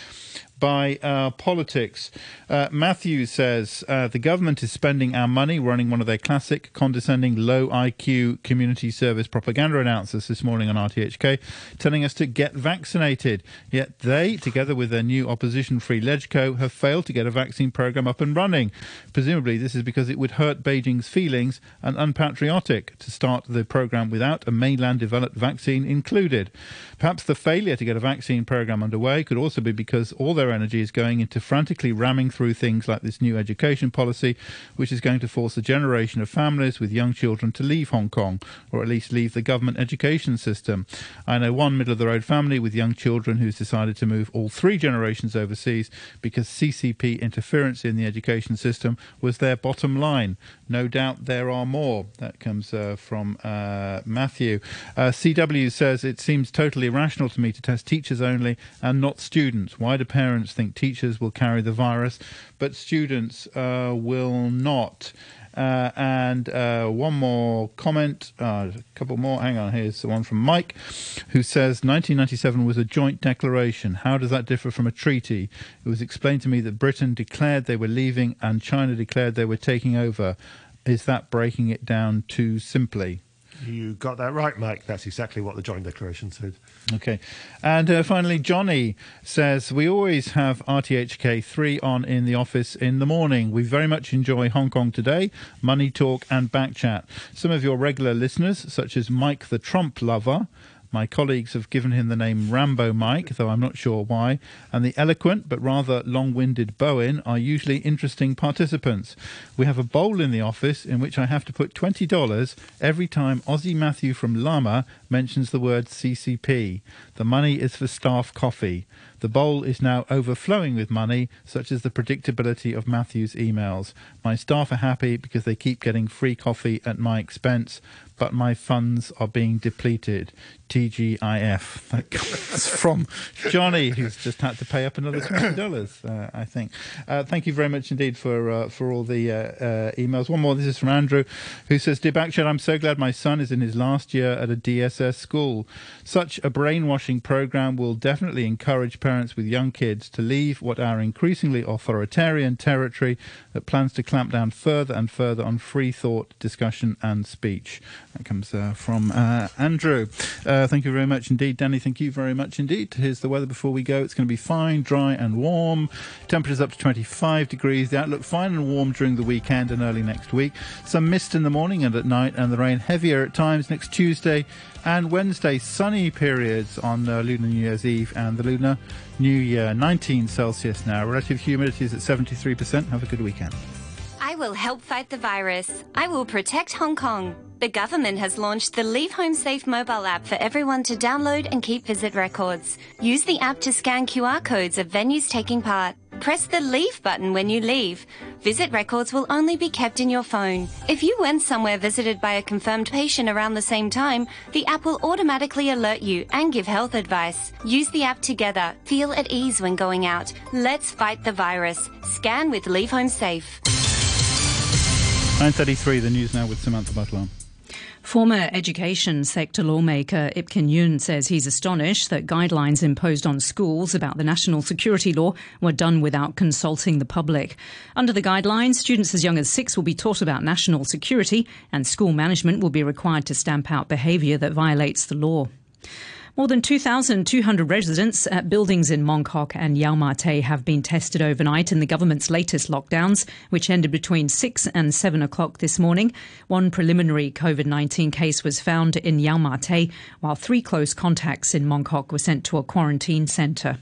S7: by uh, politics. Uh, Matthew says uh, the government is spending our money running one of their classic, condescending, low IQ community service propaganda announcers this morning on RTHK, telling us to get vaccinated. Yet they, together with their new opposition free LegCo, have failed to get a vaccine program up and running. Presumably, this is because it would hurt Beijing's feelings and unpatriotic to start the program without a mainland developed vaccine included. Perhaps the failure to get a vaccine program underway could also be because all their energy is going into frantically ramming through things like this new education policy, which is going to force a generation of families with young children to leave Hong Kong, or at least leave the government education system. I know one middle of the road family with young children who's decided to move all three generations overseas because CCP interference in the education system was their bottom line. No doubt there are more. That comes uh, from uh, Matthew. Uh, CW says it seems totally irrational to me to test teachers only and not students. Why do parents think teachers will carry the virus, but students uh, will not? Uh, and uh, one more comment, uh, a couple more. Hang on, here's the one from Mike, who says 1997 was a joint declaration. How does that differ from a treaty? It was explained to me that Britain declared they were leaving and China declared they were taking over. Is that breaking it down too simply?
S8: You got that right, Mike. That's exactly what the joint declaration said.
S7: Okay. And uh, finally, Johnny says, We always have RTHK3 on in the office in the morning. We very much enjoy Hong Kong Today, Money Talk, and Backchat. Some of your regular listeners, such as Mike the Trump Lover, my colleagues have given him the name Rambo Mike, though I'm not sure why, and the eloquent but rather long winded Bowen are usually interesting participants. We have a bowl in the office in which I have to put $20 every time Aussie Matthew from Lamma mentions the word CCP. The money is for staff coffee. The bowl is now overflowing with money, such as the predictability of Matthew's emails. My staff are happy because they keep getting free coffee at my expense. But my funds are being depleted. TGIF. That comes *laughs* from Johnny, who's just had to pay up another twenty dollars. Uh, I think. Uh, thank you very much indeed for uh, for all the uh, uh, emails. One more. This is from Andrew, who says, "Dear Backchat, I'm so glad my son is in his last year at a DSS school. Such a brainwashing program will definitely encourage parents with young kids to leave what are increasingly authoritarian territory that plans to clamp down further and further on free thought, discussion, and speech." That comes uh, from Andrew. Uh, thank you very much indeed, Danny. Thank you very much indeed. Here's the weather before we go. It's going to be fine, dry, and warm. Temperatures up to 25 degrees. The outlook fine and warm during the weekend and early next week. Some mist in the morning and at night, and the rain heavier at times next Tuesday and Wednesday. Sunny periods on uh, Lunar New Year's Eve and the Lunar New Year. 19 Celsius now. Relative humidity is at 73%. Have a good weekend.
S12: I will help fight the virus. I will protect Hong Kong. The government has launched the Leave Home Safe mobile app for everyone to download and keep visit records. Use the app to scan QR codes of venues taking part. Press the Leave button when you leave. Visit records will only be kept in your phone. If you went somewhere visited by a confirmed patient around the same time, the app will automatically alert you and give health advice. Use the app together. Feel at ease when going out. Let's fight the virus. Scan with Leave Home Safe.
S7: 9.33, the news now with Samantha Butler.
S4: Former education sector lawmaker Ip Kin Yuen says he's astonished that guidelines imposed on schools about the national security law were done without consulting the public. Under the guidelines, students as young as six will be taught about national security, and school management will be required to stamp out behaviour that violates the law. More than 2,200 residents at buildings in Mong Kok and Yau Ma Tei have been tested overnight in the government's latest lockdowns, which ended between 6 and 7 o'clock this morning. One preliminary COVID 19 case was found in Yau Ma Tei, while three close contacts in Mong Kok were sent to a quarantine centre.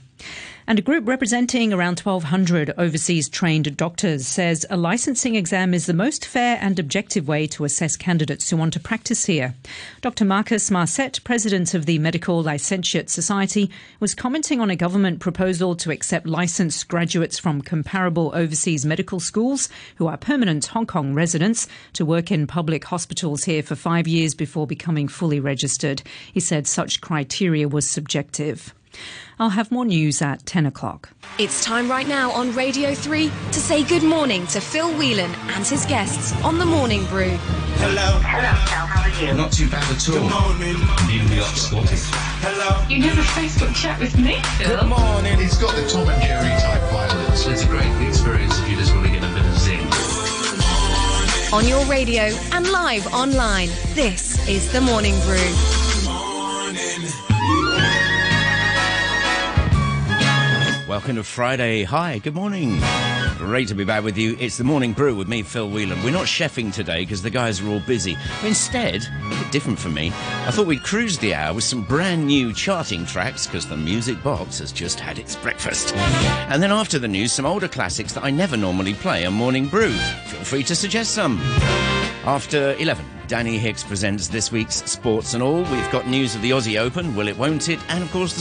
S4: And a group representing around 1,200 overseas trained doctors says a licensing exam is the most fair and objective way to assess candidates who want to practice here. Dr. Marcus Marcet, president of the Medical Licentiate Society, was commenting on a government proposal to accept licensed graduates from comparable overseas medical schools who are permanent Hong Kong residents to work in public hospitals here for five years before becoming fully registered. He said such criteria was subjective. I'll have more news at 10 o'clock.
S13: It's time right now on Radio 3 to say good morning to Phil Whelan and his guests on the Morning Brew.
S14: Hello. Hello, Phil. How are you? Not too bad at all. Good morning. New York spotted. Hello.
S15: You never Facebook chat with me, Phil.
S14: Good morning. He's got the Tom and Jerry type violence. It's a great experience if you just want to get a bit of zing.
S13: On your radio and live online, this is the Morning Brew.
S16: Welcome to Friday. Hi, good morning. Great to be back with you. It's the Morning Brew with me, Phil Whelan. We're not chefing today because the guys are all busy. Instead, a bit different for me, I thought we'd cruise the hour with some brand new charting tracks because the music box has just had its breakfast. And then after the news, some older classics that I never normally play on Morning Brew. Feel free to suggest some. After 11, Danny Hicks presents this week's Sports and All. We've got news of the Aussie Open, will it, won't it? And of course,